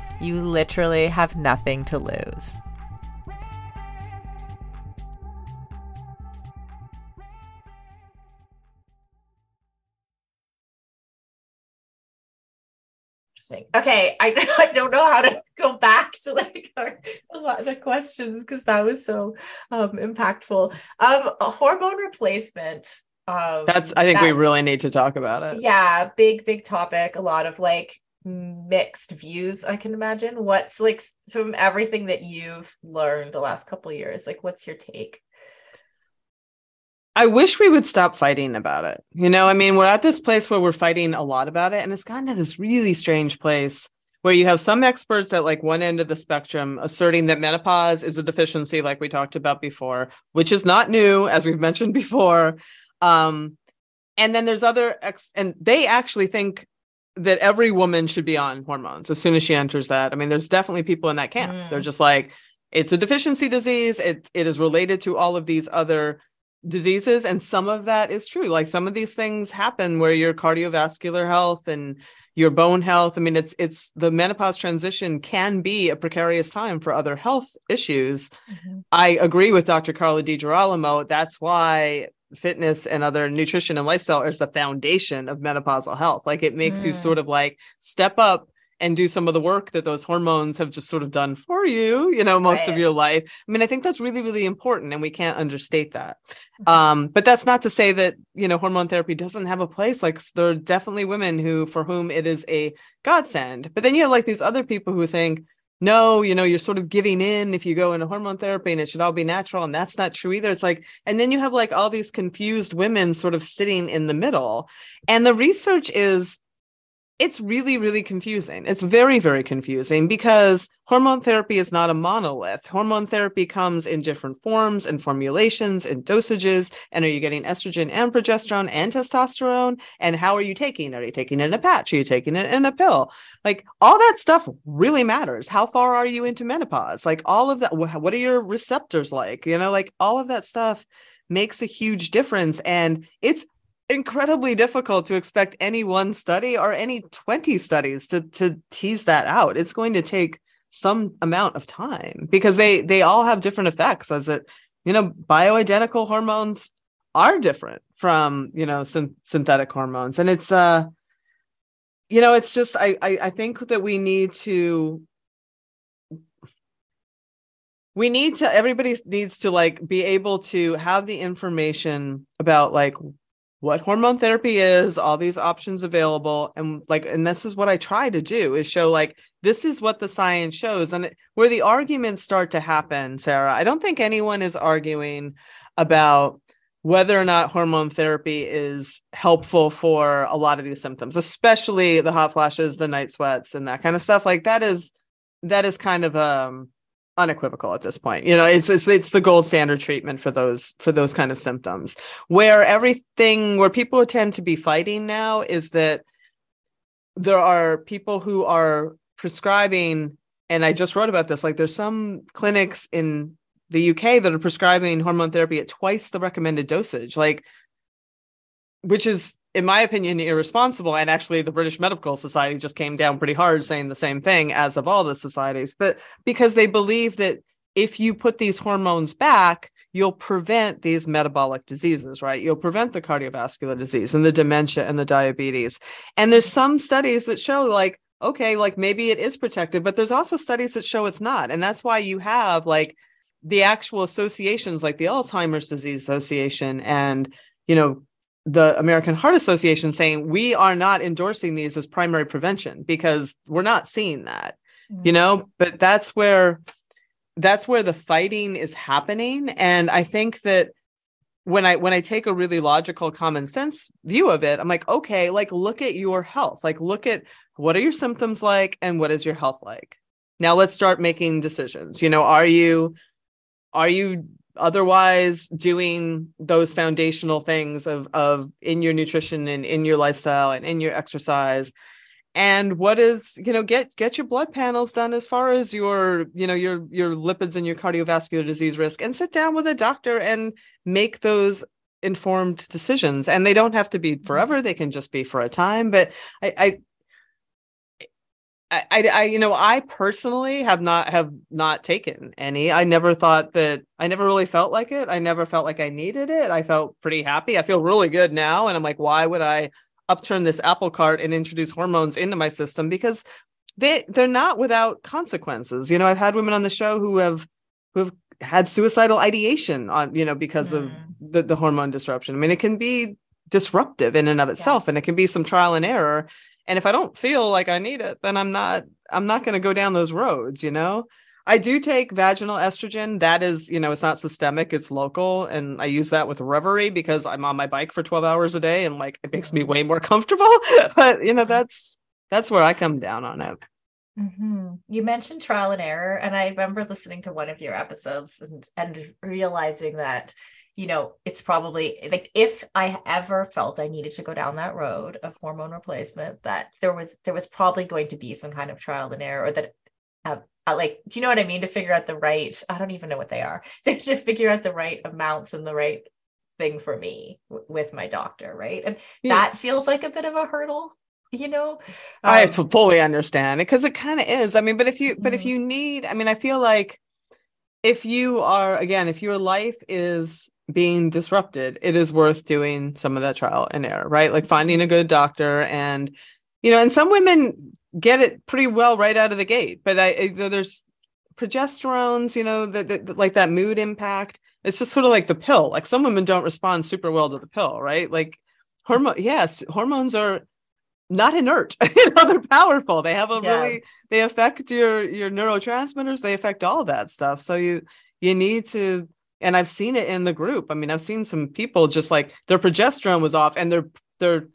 You literally have nothing to lose. Okay, I, I don't know how to go back to like our, a lot of the questions because that was so um, impactful. Um, hormone replacement. Um, that's I think that's, we really need to talk about it. Yeah, big big topic. A lot of like mixed views. I can imagine. What's like from everything that you've learned the last couple years? Like, what's your take? I wish we would stop fighting about it. You know, I mean, we're at this place where we're fighting a lot about it, and it's gotten to this really strange place where you have some experts at like one end of the spectrum asserting that menopause is a deficiency, like we talked about before, which is not new, as we've mentioned before. Um, and then there's other ex, and they actually think that every woman should be on hormones as soon as she enters that. I mean, there's definitely people in that camp. Mm. They're just like, it's a deficiency disease. It it is related to all of these other diseases and some of that is true like some of these things happen where your cardiovascular health and your bone health i mean it's it's the menopause transition can be a precarious time for other health issues mm-hmm. i agree with dr carla DiGirolamo. that's why fitness and other nutrition and lifestyle is the foundation of menopausal health like it makes mm. you sort of like step up and do some of the work that those hormones have just sort of done for you, you know, most right. of your life. I mean, I think that's really, really important and we can't understate that. Mm-hmm. Um, but that's not to say that, you know, hormone therapy doesn't have a place. Like there are definitely women who, for whom it is a godsend. But then you have like these other people who think, no, you know, you're sort of giving in if you go into hormone therapy and it should all be natural. And that's not true either. It's like, and then you have like all these confused women sort of sitting in the middle. And the research is it's really, really confusing. It's very, very confusing because hormone therapy is not a monolith. Hormone therapy comes in different forms and formulations and dosages. And are you getting estrogen and progesterone and testosterone? And how are you taking? Are you taking it in a patch? Are you taking it in a pill? Like all that stuff really matters. How far are you into menopause? Like all of that. What are your receptors like? You know, like all of that stuff makes a huge difference. And it's incredibly difficult to expect any one study or any 20 studies to to tease that out. It's going to take some amount of time because they they all have different effects as it you know bioidentical hormones are different from you know syn- synthetic hormones. And it's uh you know it's just I, I i think that we need to we need to everybody needs to like be able to have the information about like what hormone therapy is, all these options available. And like, and this is what I try to do is show like, this is what the science shows and where the arguments start to happen Sara i don't think anyone is arguing about whether or not hormone therapy is helpful for a lot of these symptoms especially the hot flashes the night sweats and that kind of stuff like that is that is kind of um unequivocal at this point. You know it's, it's it's the gold standard treatment for those for those kind of symptoms. Where everything where people tend to be fighting now is that there are people who are prescribing and i just wrote about this like there's some clinics in the uk that are prescribing hormone therapy at twice the recommended dosage like which is in my opinion irresponsible. And actually the british medical society just came down pretty hard saying the same thing as of all the societies. But because they believe that if you put these hormones back you'll prevent these metabolic diseases right? You'll prevent the cardiovascular disease and the dementia and the diabetes. And there's some studies that show like okay like maybe it is protected but there's also studies that show it's not. And that's why you have like the actual associations like the alzheimer's disease association and you know the American Heart Association saying we are not endorsing these as primary prevention because we're not seeing that. Mm-hmm. You know, but that's where that's where the fighting is happening and I think that when I when I take a really logical common sense view of it, I'm like, okay, like look at your health. Like look at what are your symptoms like and what is your health like? Now let's start making decisions. You know, are you are you otherwise doing those foundational things of of in your nutrition and in your lifestyle and in your exercise? And what is you know get get your blood panels done as far as your you know your your lipids and your cardiovascular disease risk and sit down with a doctor and make those informed decisions. And they don't have to be forever. They can just be for a time. But i i I, I, you know, I personally have not have not taken any. I never thought that I never really felt like it. I never felt like I needed it. I felt pretty happy. I feel really good now, and I'm like, why would I upturn this apple cart and introduce hormones into my system? Because they they're not without consequences. You know, I've had women on the show who have who have had suicidal ideation on you know because mm. of the the hormone disruption. I mean, it can be disruptive in and of itself, yeah. and it can be some trial and error and if i don't feel like i need it then i'm not i'm not going to go down those roads you know? I do take vaginal estrogen. That is you know it's not systemic it's local and i use that with reverie because i'm on my bike for 12 hours a day and like it makes me way more comfortable. But you know that's that's where i come down on it. Mm-hmm. You mentioned trial and error, and I remember listening to one of your episodes and, and realizing that you know, it's probably like if I ever felt I needed to go down that road of hormone replacement, that there was there was probably going to be some kind of trial and error, or that uh, uh, like, do you know what I mean? To figure out the right, I don't even know what they are. to figure out the right amounts and the right thing for me w- with my doctor, right? And yeah. that feels like a bit of a hurdle you know um, i fully understand it because it kind of is i mean but if you mm-hmm. but if mm-hmm. you need i mean i feel like if you are again if your life is being disrupted, it is worth doing some of that trial and error, right? Like finding a good doctor and, you know, and some women get it pretty well right out of the gate, but I, I there's progesterones, you know, that, that like that mood impact. It's just sort of like the pill. Like some women don't respond super well to the pill, right? Like hormone, yes, hormones are not inert. you know, they're powerful. They have a yeah. really they affect your your neurotransmitters. They affect all that stuff. So you you need to and I've seen it in the group. I mean, I've seen some people just like their progesterone was off and they're they're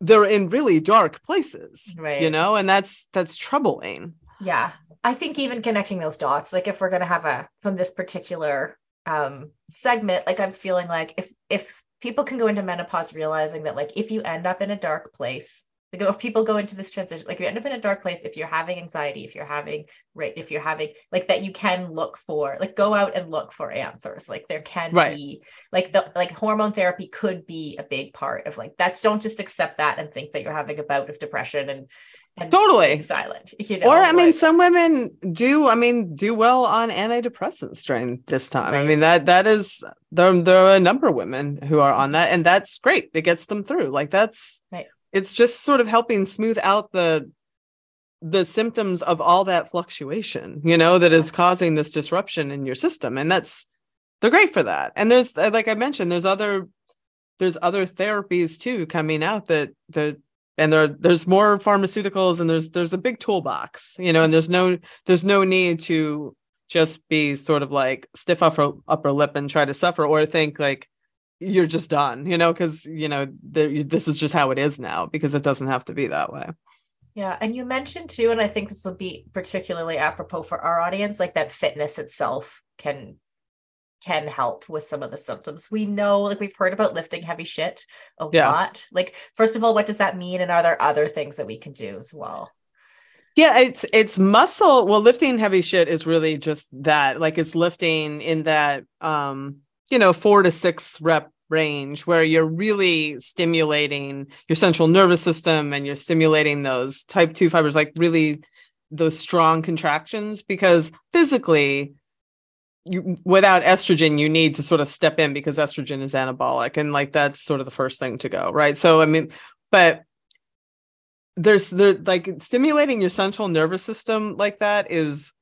they're in really dark places. Right. You know, and that's that's troubling. Yeah. I think even connecting those dots, like if we're gonna have a from this particular um segment, like I'm feeling like if if people can go into menopause realizing that like if you end up in a dark place like if people go into this transition like you end up in a dark place if you're having anxiety if you're having right if you're having like that you can look for like go out and look for answers. Like there can right. be like the like hormone therapy could be a big part of like that's don't just accept that and think that you're having a bout of depression and and totally. silent you know or i mean some women do i mean do well on antidepressants during this time. Right. i mean that that is there, there are a number of women who are on mm-hmm. that and that's great. It gets them through. Like that's right it's just sort of helping smooth out the the symptoms of all that fluctuation you know that is causing this disruption in your system. And that's they're great for that. And there's uh, like i mentioned there's other there's other therapies too coming out that that and there there's more pharmaceuticals and there's there's a big toolbox you know and there's no there's no need to just be sort of like stiff upper upper lip and try to suffer or think like you're just done you know because you know this is just how it is now because it doesn't have to be that way yeah and you mentioned too and i think this will be particularly apropos for our audience like that fitness itself can can help with some of the symptoms. We know, like we've heard about lifting heavy shit a yeah. lot. Like, first of all, what does that mean? And are there other things that we can do as well? Yeah, it's it's muscle. Well, lifting heavy shit is really just that. Like it's lifting in that um, you know, four to six rep range where you're really stimulating your central nervous system and you're stimulating those type 2 fibers like really those strong contractions because physically you without estrogen you need to sort of step in because estrogen is anabolic and like that's sort of the first thing to go right? So i mean but there's the like stimulating your central nervous system like that is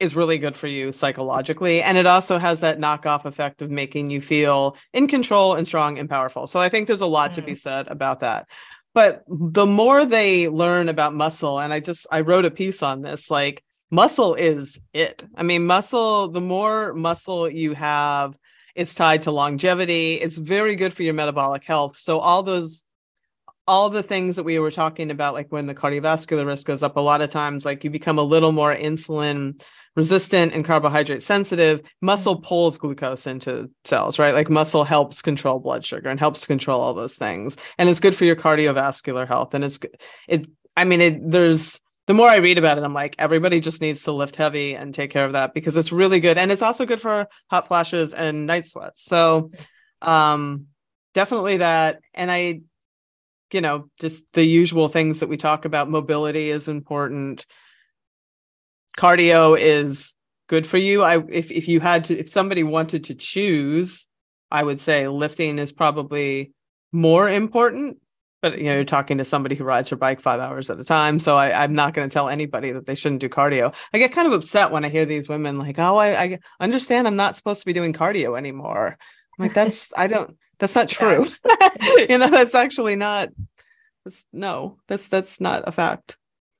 is really good for you psychologically and it also has that knockoff effect of making you feel in control and strong and powerful so i think there's a lot mm. to be mm. said about that but the more they learn about muscle and i just i wrote a piece on this like muscle is it. I mean, muscle, the more muscle you have, it's tied to longevity. It's very good for your metabolic health. So all those all the things that we were talking about like when the cardiovascular risk goes up a lot of times like you become a little more insulin resistant and carbohydrate sensitive muscle mm-hmm. pulls glucose into cells right like muscle helps control blood sugar and helps control all those things and it's good for your cardiovascular health and it's it i mean it there's the more I read about it, I'm like, everybody just needs to lift heavy and take care of that because it's really good. And it's also good for hot flashes and night sweats. So um definitely that. And I, you know, just the usual things that we talk about. Mobility is important. Cardio is good for you. I if if you had to if somebody wanted to choose, I would say lifting is probably more important but you know you're talking to somebody who rides her bike five hours at a time. So I, am not going to tell anybody that they shouldn't do cardio. I get kind of upset when i hear these women like oh I, I understand i'm not supposed to be doing cardio anymore. I'm like that's i don't that's not true. You know that's actually not that's, no that's that's not a fact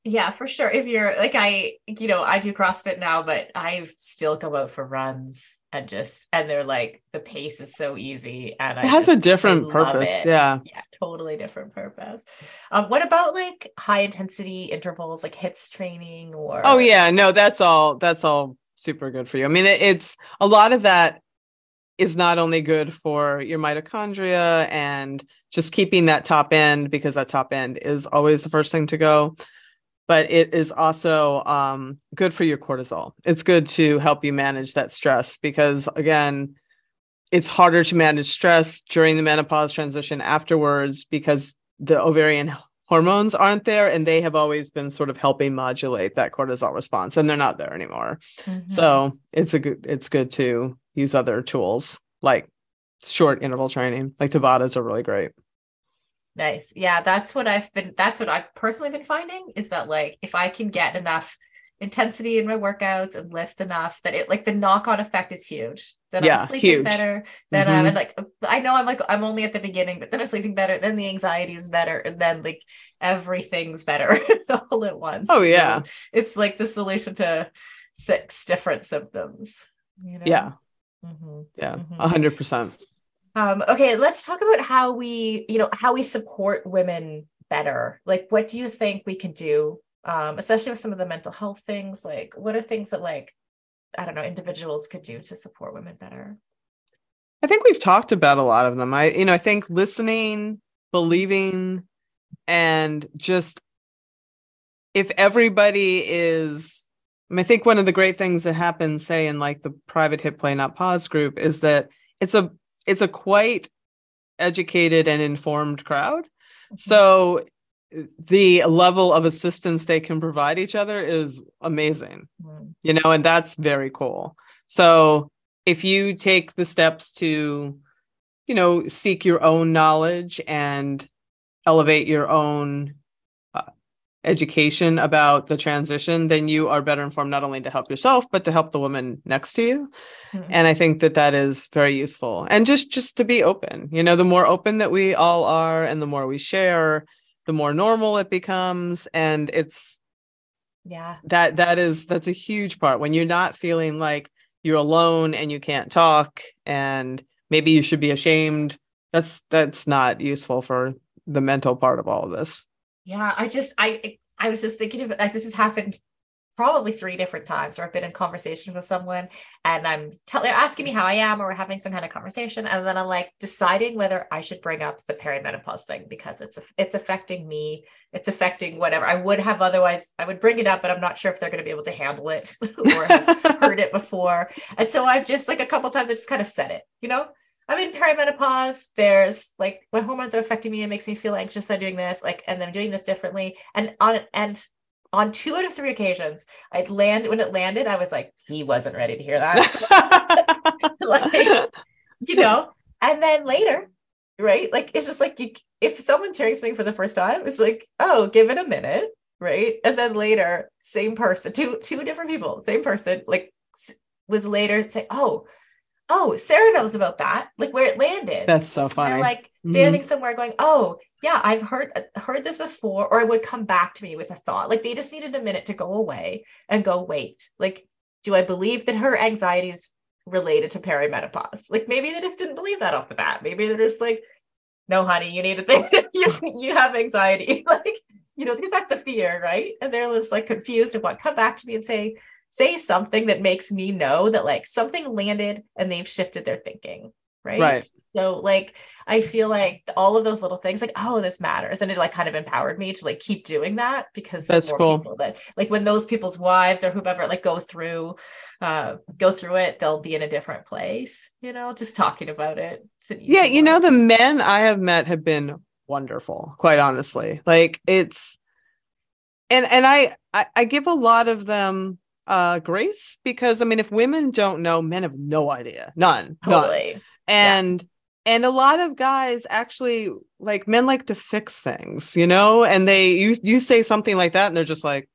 yeah for sure. If you're like i you know i do crossfit now but i still go out for runs and just and they're like the pace is so easy and it I has just, a different purpose yeah. Yeah totally different purpose. Um what about like high intensity intervals like hits training or oh yeah no that's all that's all super good for you. I mean it, it's a lot of that is not only good for your mitochondria and just keeping that top end because that top end is always the first thing to go but it is also um, good for your cortisol. It's good to help you manage that stress because, again, it's harder to manage stress during the menopause transition afterwards because the ovarian hormones aren't there and they have always been sort of helping modulate that cortisol response and they're not there anymore. Mm-hmm. So it's a good it's good to use other tools like short interval training. Like Tabatas are really great. Nice. Yeah, that's what I've been that's what I've personally been finding is that like if I can get enough intensity in my workouts and lift enough that it like the knock-on effect is huge. Then yeah, I'm sleeping huge. better. Then mm-hmm. I'm like I know I'm like I'm only at the beginning, but then I'm sleeping better. Then the anxiety is better, and then like everything's better all at once. Oh yeah, it's like the solution to six different symptoms. You know? Yeah, mm-hmm. yeah, 100 mm-hmm. percent. Um, okay, let's talk about how we, you know, how we support women better. Like, what do you think we can do, um, especially with some of the mental health things? Like, what are things that, like, I don't know, individuals could do to support women better? I think we've talked about a lot of them. I, you know, I think listening, believing, and just if everybody is, I, mean, I think one of the great things that happens, say, in like the private hit play not pause group, is that it's a it's a quite educated and informed crowd. Mm-hmm. So the level of assistance they can provide each other is amazing. Mm-hmm. You know, and that's very cool. So if you take the steps to you know seek your own knowledge and elevate your own education about the transition, then you are better informed not only to help yourself but to help the woman next to you. Mm-hmm. And I think that that is very useful. And just just to be open. You know, the more open that we all are and the more we share, the more normal it becomes and it's yeah that that is that's a huge part when you're not feeling like you're alone and you can't talk and maybe you should be ashamed that's that's not useful for the mental part of all of this yeah i just i i was just thinking of like this has happened probably three different times where I've been in conversation with someone and I'm tell- they're asking me how I am or having some kind of conversation and then I'm like deciding whether I should bring up the perimenopause thing because it's it's affecting me it's affecting whatever. I would have otherwise I would bring it up but I'm not sure if they're going to be able to handle it or have heard it before. And so I've just like a couple times I just kind of said it you know I'm in perimenopause. There's like my hormones are affecting me. It makes me feel anxious. I'm doing this, like, and I'm doing this differently. And on and on two out of three occasions, I'd land when it landed, I was like, he wasn't ready to hear that. like, you know, and then later, right? Like it's just like you, if someone hears me for the first time, it's like, oh, give it a minute, right? And then later, same person, two two different people, same person, like was later say, oh, oh, Sara knows about that, like where it landed. That's so funny. They're like mm-hmm. standing mm-hmm. somewhere going, oh, yeah, I've heard heard this before, or it would come back to me with a thought. Like they just needed a minute to go away and go, wait, like, do I believe that her anxiety is related to perimenopause? Like maybe they just didn't believe that off the bat. Maybe they're just like, no, honey, you need to think you, you have anxiety. like, you know, because that's the fear, right? And they're just like confused and what come back to me and say, say something that makes me know that like something landed and they've shifted their thinking right? Right. So like i feel like all of those little things like oh this matters. And it like kind of empowered me to like keep doing that because that's cool. that like when those people's wives or whoever like go through uh go through it they'll be in a different place you know just talking about it. Yeah you know the men i have met have been wonderful quite honestly. Like it's and and I, I i give a lot of them uh grace because I mean if women don't know, men have no idea. None. Totally. None. And yeah. and a lot of guys actually like men like to fix things, you know, and they you you say something like that and they're just like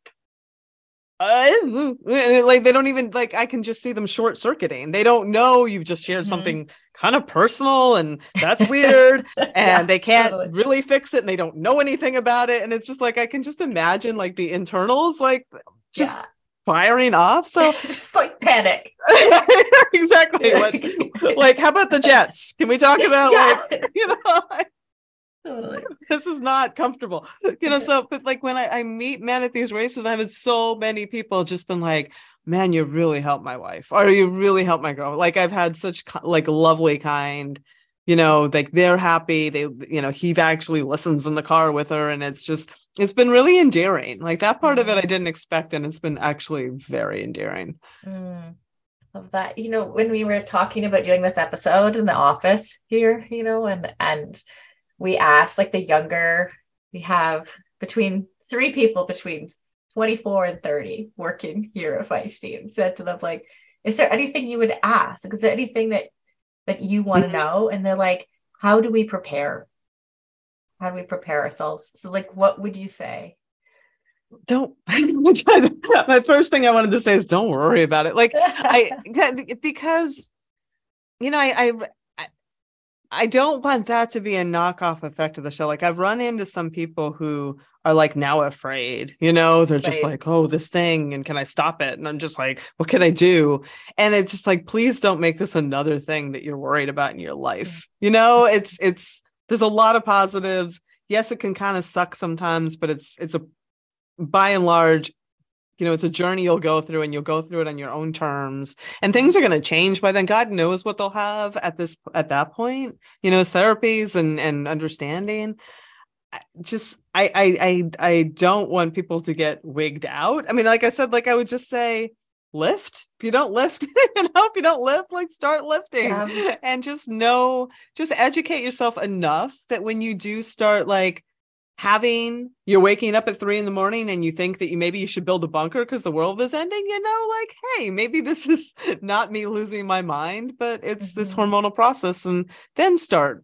uh, like they don't even like I can just see them short circuiting. They don't know you've just shared mm-hmm. something kind of personal and that's weird and yeah, they can't totally. really fix it and they don't know anything about it and it's just like I can just imagine like the internals like just yeah firing off. So just like panic. exactly. Like, like, how about the Jets? Can we talk about yeah. like, you know, totally. this is not comfortable. You know, so but like when I, I meet men at these races, I've had so many people just been like, man, you really helped my wife, or you really helped my girl. Like I've had such like lovely, kind you know like they're happy they you know he actually listens in the car with her and it's just it's been really endearing. Like that part of it i mm. didn't expect and it's been actually very endearing. Mm, of that. You know when we were talking about doing this episode in the office here you know and and we asked like the younger we have between three people between 24 and 30 working here at feisty and said to them like is there anything you would ask? Is there anything that that you want to mm-hmm. know and they're like how do we prepare? How do we prepare ourselves? So like what would you say? Don't my first thing i wanted to say is don't worry about it. Like i because you know I, I i don't want that to be a knockoff effect of the show. Like i've run into some people who are like now afraid you know? They're right. just like oh this thing and can i stop it? And i'm just like what can i do? And it's just like please don't make this another thing that you're worried about in your mm. life. You know? It's it's there's a lot of positives. Yes it can kind of suck sometimes but it's it's a by and large you know it's a journey you'll go through and you'll go through it on your own terms and things are going to change by then god knows what they'll have at this at that point you know therapies and and understanding just I, I I I don't want people to get wigged out. I mean, like I said, like I would just say lift. If you don't lift, you know, if you don't lift, like start lifting yeah. and just know, just educate yourself enough that when you do start like having you're waking up at three in the morning and you think that you maybe you should build a bunker because the world is ending, you know, like, hey, maybe this is not me losing my mind, but it's mm-hmm. this hormonal process, and then start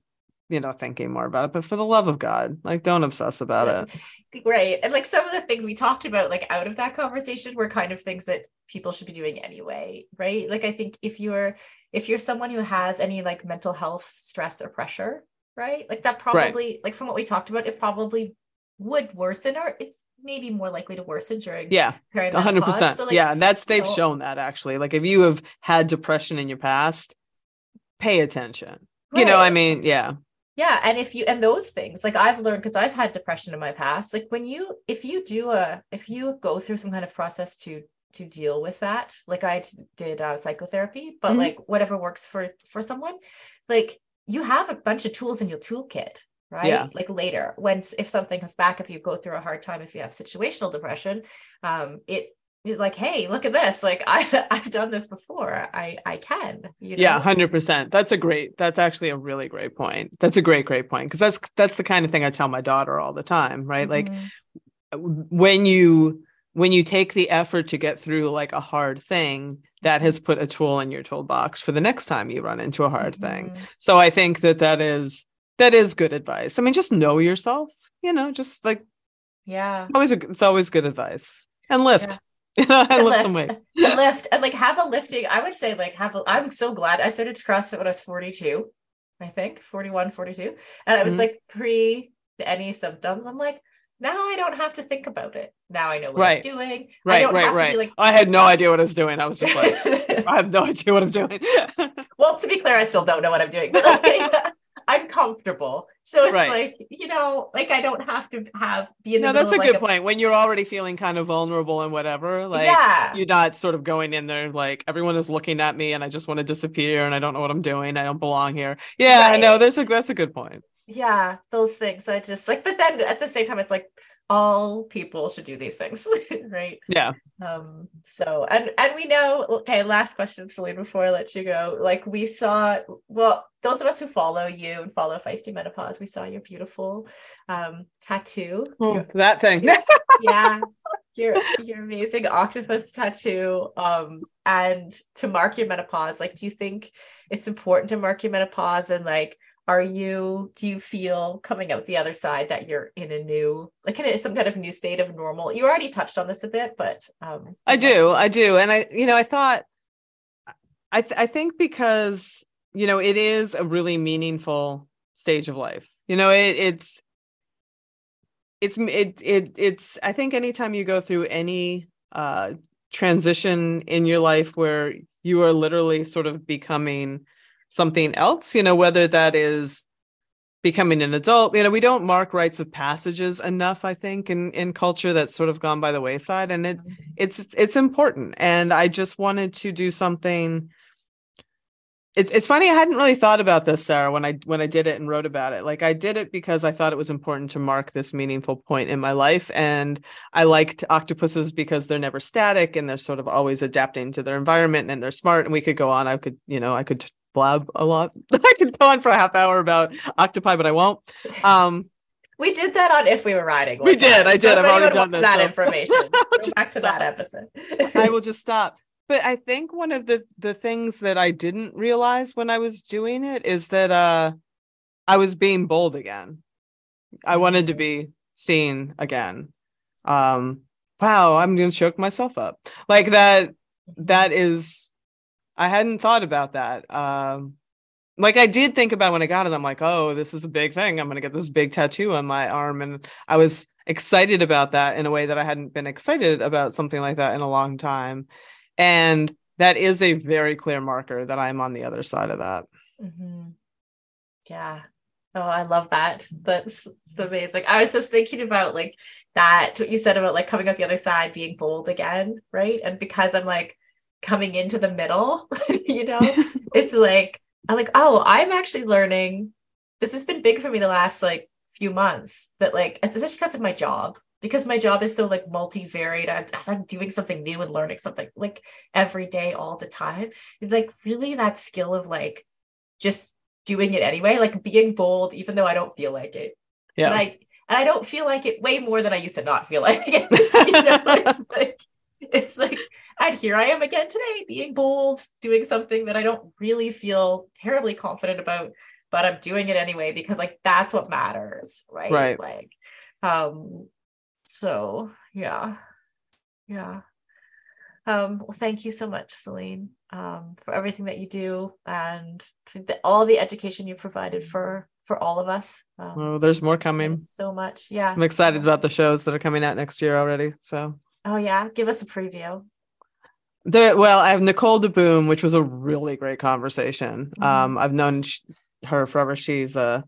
you know thinking more about it. But for the love of god like don't obsess about it. Right. And like some of the things we talked about like out of that conversation were kind of things that people should be doing anyway right? Like i think if you're if you're someone who has any like mental health stress or pressure right like that probably right. like from what we talked about it probably would worsen or it's maybe more likely to worsen during yeah perimenopause. 100% So, like, yeah and that's they've you know- shown that actually like if you have had depression in your past pay attention you know i mean yeah Yeah, and if you and those things, like I've learned because I've had depression in my past, like when you if you do a if you go through some kind of process to to deal with that, like I did uh, psychotherapy, but Mhm. like whatever works for for someone, like you have a bunch of tools in your toolkit, right? Yeah. Like later, when if something comes back, if you go through a hard time, if you have situational depression, um, it is like, hey, look at this, like I I've done this before, I I can, you know? yeah 100% that's a great that's actually a really great point that's a great great point because that's that's the kind of thing i tell my daughter all the time right like Mhm. when you when you take the effort to get through like a hard thing that has put a tool in your toolbox for the next time you run into a hard thing. Mhm. so i think that that is that is good advice. I mean just know yourself you know just like yeah. always a, it's always good advice. And lift. You know and And lift some weights. Lift. And like have a lifting i would say like have a i'm so glad i started crossfit when i was 42 i think 41 42 and i was Mhm. like pre any symptoms i'm like now i don't have to think about it now i know what Right. i'm doing i right don't right have right to be like i had no idea what i was doing i was just like i have no idea what i'm doing well to be clear i still don't know what i'm doing but like, i'm comfortable so it's Right. like you know like i don't have to have be in the no that's a like good point when you're already feeling kind of vulnerable and whatever like yeah you're not sort of going in there like everyone is looking at me and I just want to disappear and I don't know what I'm doing. I don't belong here. Yeah, I Right. know. There's a that's a good point. Yeah those things i just like but then at the same time it's like all people should do these things right Yeah. um so and and we know okay last question Selene before I let you go like we saw well those of us who follow you and follow feisty menopause we saw your beautiful um tattoo Oh, that thing. Yeah your your amazing octopus tattoo um and to mark your menopause like do you think it's important to mark your menopause and like are you do you feel coming out the other side that you're in a new like in a, some kind of new state of normal you already touched on this a bit but um I do. I do. And I you know, I thought I th- I think because you know, it is a really meaningful stage of life. You know, it it's it's it it it's I think anytime you go through any uh transition in your life where you are literally sort of becoming something else, you know, whether that is becoming an adult, you know, we don't mark rites of passages enough, I think, in in culture that's sort of gone by the wayside. And it mm-hmm. it's it's important. And I just wanted to do something it's it's funny I hadn't really thought about this Sara when I when I did it and wrote about it. Like I did it because I thought it was important to mark this meaningful point in my life and I liked octopuses because they're never static and they're sort of always adapting to their environment and they're smart and we could go on I could you know I could blab a lot. I could go on for a half hour about octopi but I won't. Um we did that on if we were riding We one did, time. I did, I've already done this, that so- information back to that stop. episode I will just stop. But I think one of the the things that I didn't realize when I was doing it is that uh I was being bold again. I wanted to be seen again. Um wow, I'm going to choke myself up. Like that that is I hadn't thought about that. Um like I did think about when I got it, I'm like, oh, this is a big thing. I'm gonna get this big tattoo on my arm. And I was excited about that in a way that I hadn't been excited about something like that in a long time. And that is a very clear marker that I'm on the other side of that. Mhm. Yeah. Oh, I love that. That's so amazing. I was just thinking about like that, what you said about like coming out the other side, being bold again, right? And because I'm like coming into the middle, you know, it's like, I'm like, oh, I'm actually learning. This has been big for me the last like few months that like, especially because of my job, because my job is so like multivariate. I'm, I'm like doing something new and learning something like every day, all the time. It's like really that skill of like just doing it anyway, like being bold, even though I don't feel like it. Yeah. And I and I don't feel like it way more than I used to not feel like it. you know, it's like it's like and here I am again today, being bold, doing something that I don't really feel terribly confident about, but I'm doing it anyway because like that's what matters, right? Right. Like um so yeah. Yeah. Um, well, thank you so much, Selene, um, for everything that you do and the, all the education you provided for for all of us. Um, oh, there's more coming. So much, yeah. I'm excited about the shows that are coming out next year already. So. Oh yeah, give us a preview. There, well, I have Nicole DeBoom, which was a really great conversation. Mm-hmm. Um, I've known sh- her forever. She's a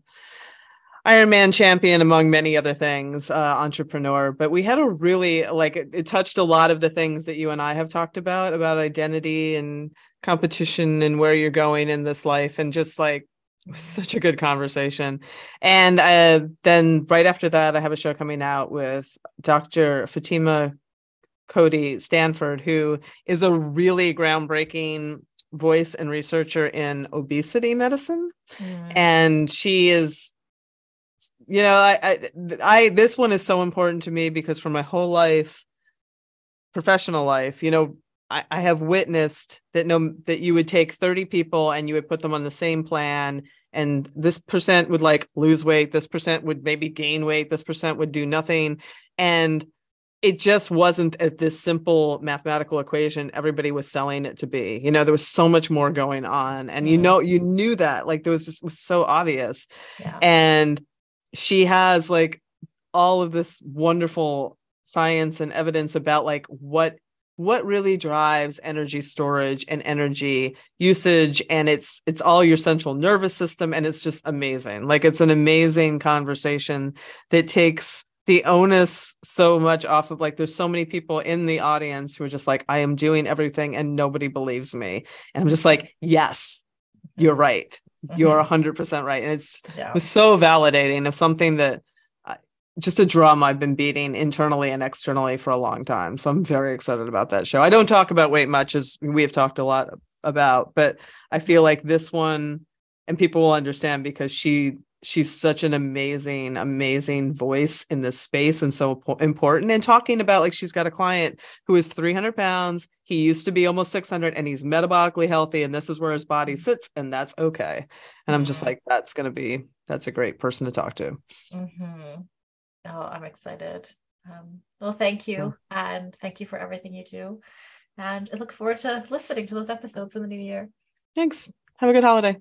Ironman champion, among many other things, uh, entrepreneur. But we had a really like it, it, touched a lot of the things that you and I have talked about about identity and competition and where you're going in this life, and just like such a good conversation. And uh, then right after that, I have a show coming out with Dr. Fatima Cody Stanford, who is a really groundbreaking voice and researcher in obesity medicine. Mm. And she is you know I, I i this one is so important to me because for my whole life professional life you know I, I have witnessed that no that you would take 30 people and you would put them on the same plan and this percent would like lose weight this percent would maybe gain weight this percent would do nothing and it just wasn't this simple mathematical equation everybody was selling it to be you know there was so much more going on and you mm-hmm. know you knew that like there was just was so obvious yeah. and she has like all of this wonderful science and evidence about like what what really drives energy storage and energy usage and it's it's all your central nervous system and it's just amazing like it's an amazing conversation that takes the onus so much off of like there's so many people in the audience who are just like i am doing everything and nobody believes me and i'm just like yes you're right you're 100% mm-hmm. right and it's yeah. it was so validating of something that just a drum I've been beating internally and externally for a long time. So I'm very excited about that show. I don't talk about weight much as we have talked a lot about, but I feel like this one and people will understand because she she's such an amazing amazing voice in this space and so important and talking about like she's got a client who is 300 pounds he used to be almost 600 and he's metabolically healthy and this is where his body sits and that's okay. And i'm just like that's going to be that's a great person to talk to. Mm-hmm. oh i'm excited. Um, well thank you and thank you for everything you do and i look forward to listening to those episodes in the new year. Thanks. Have a good holiday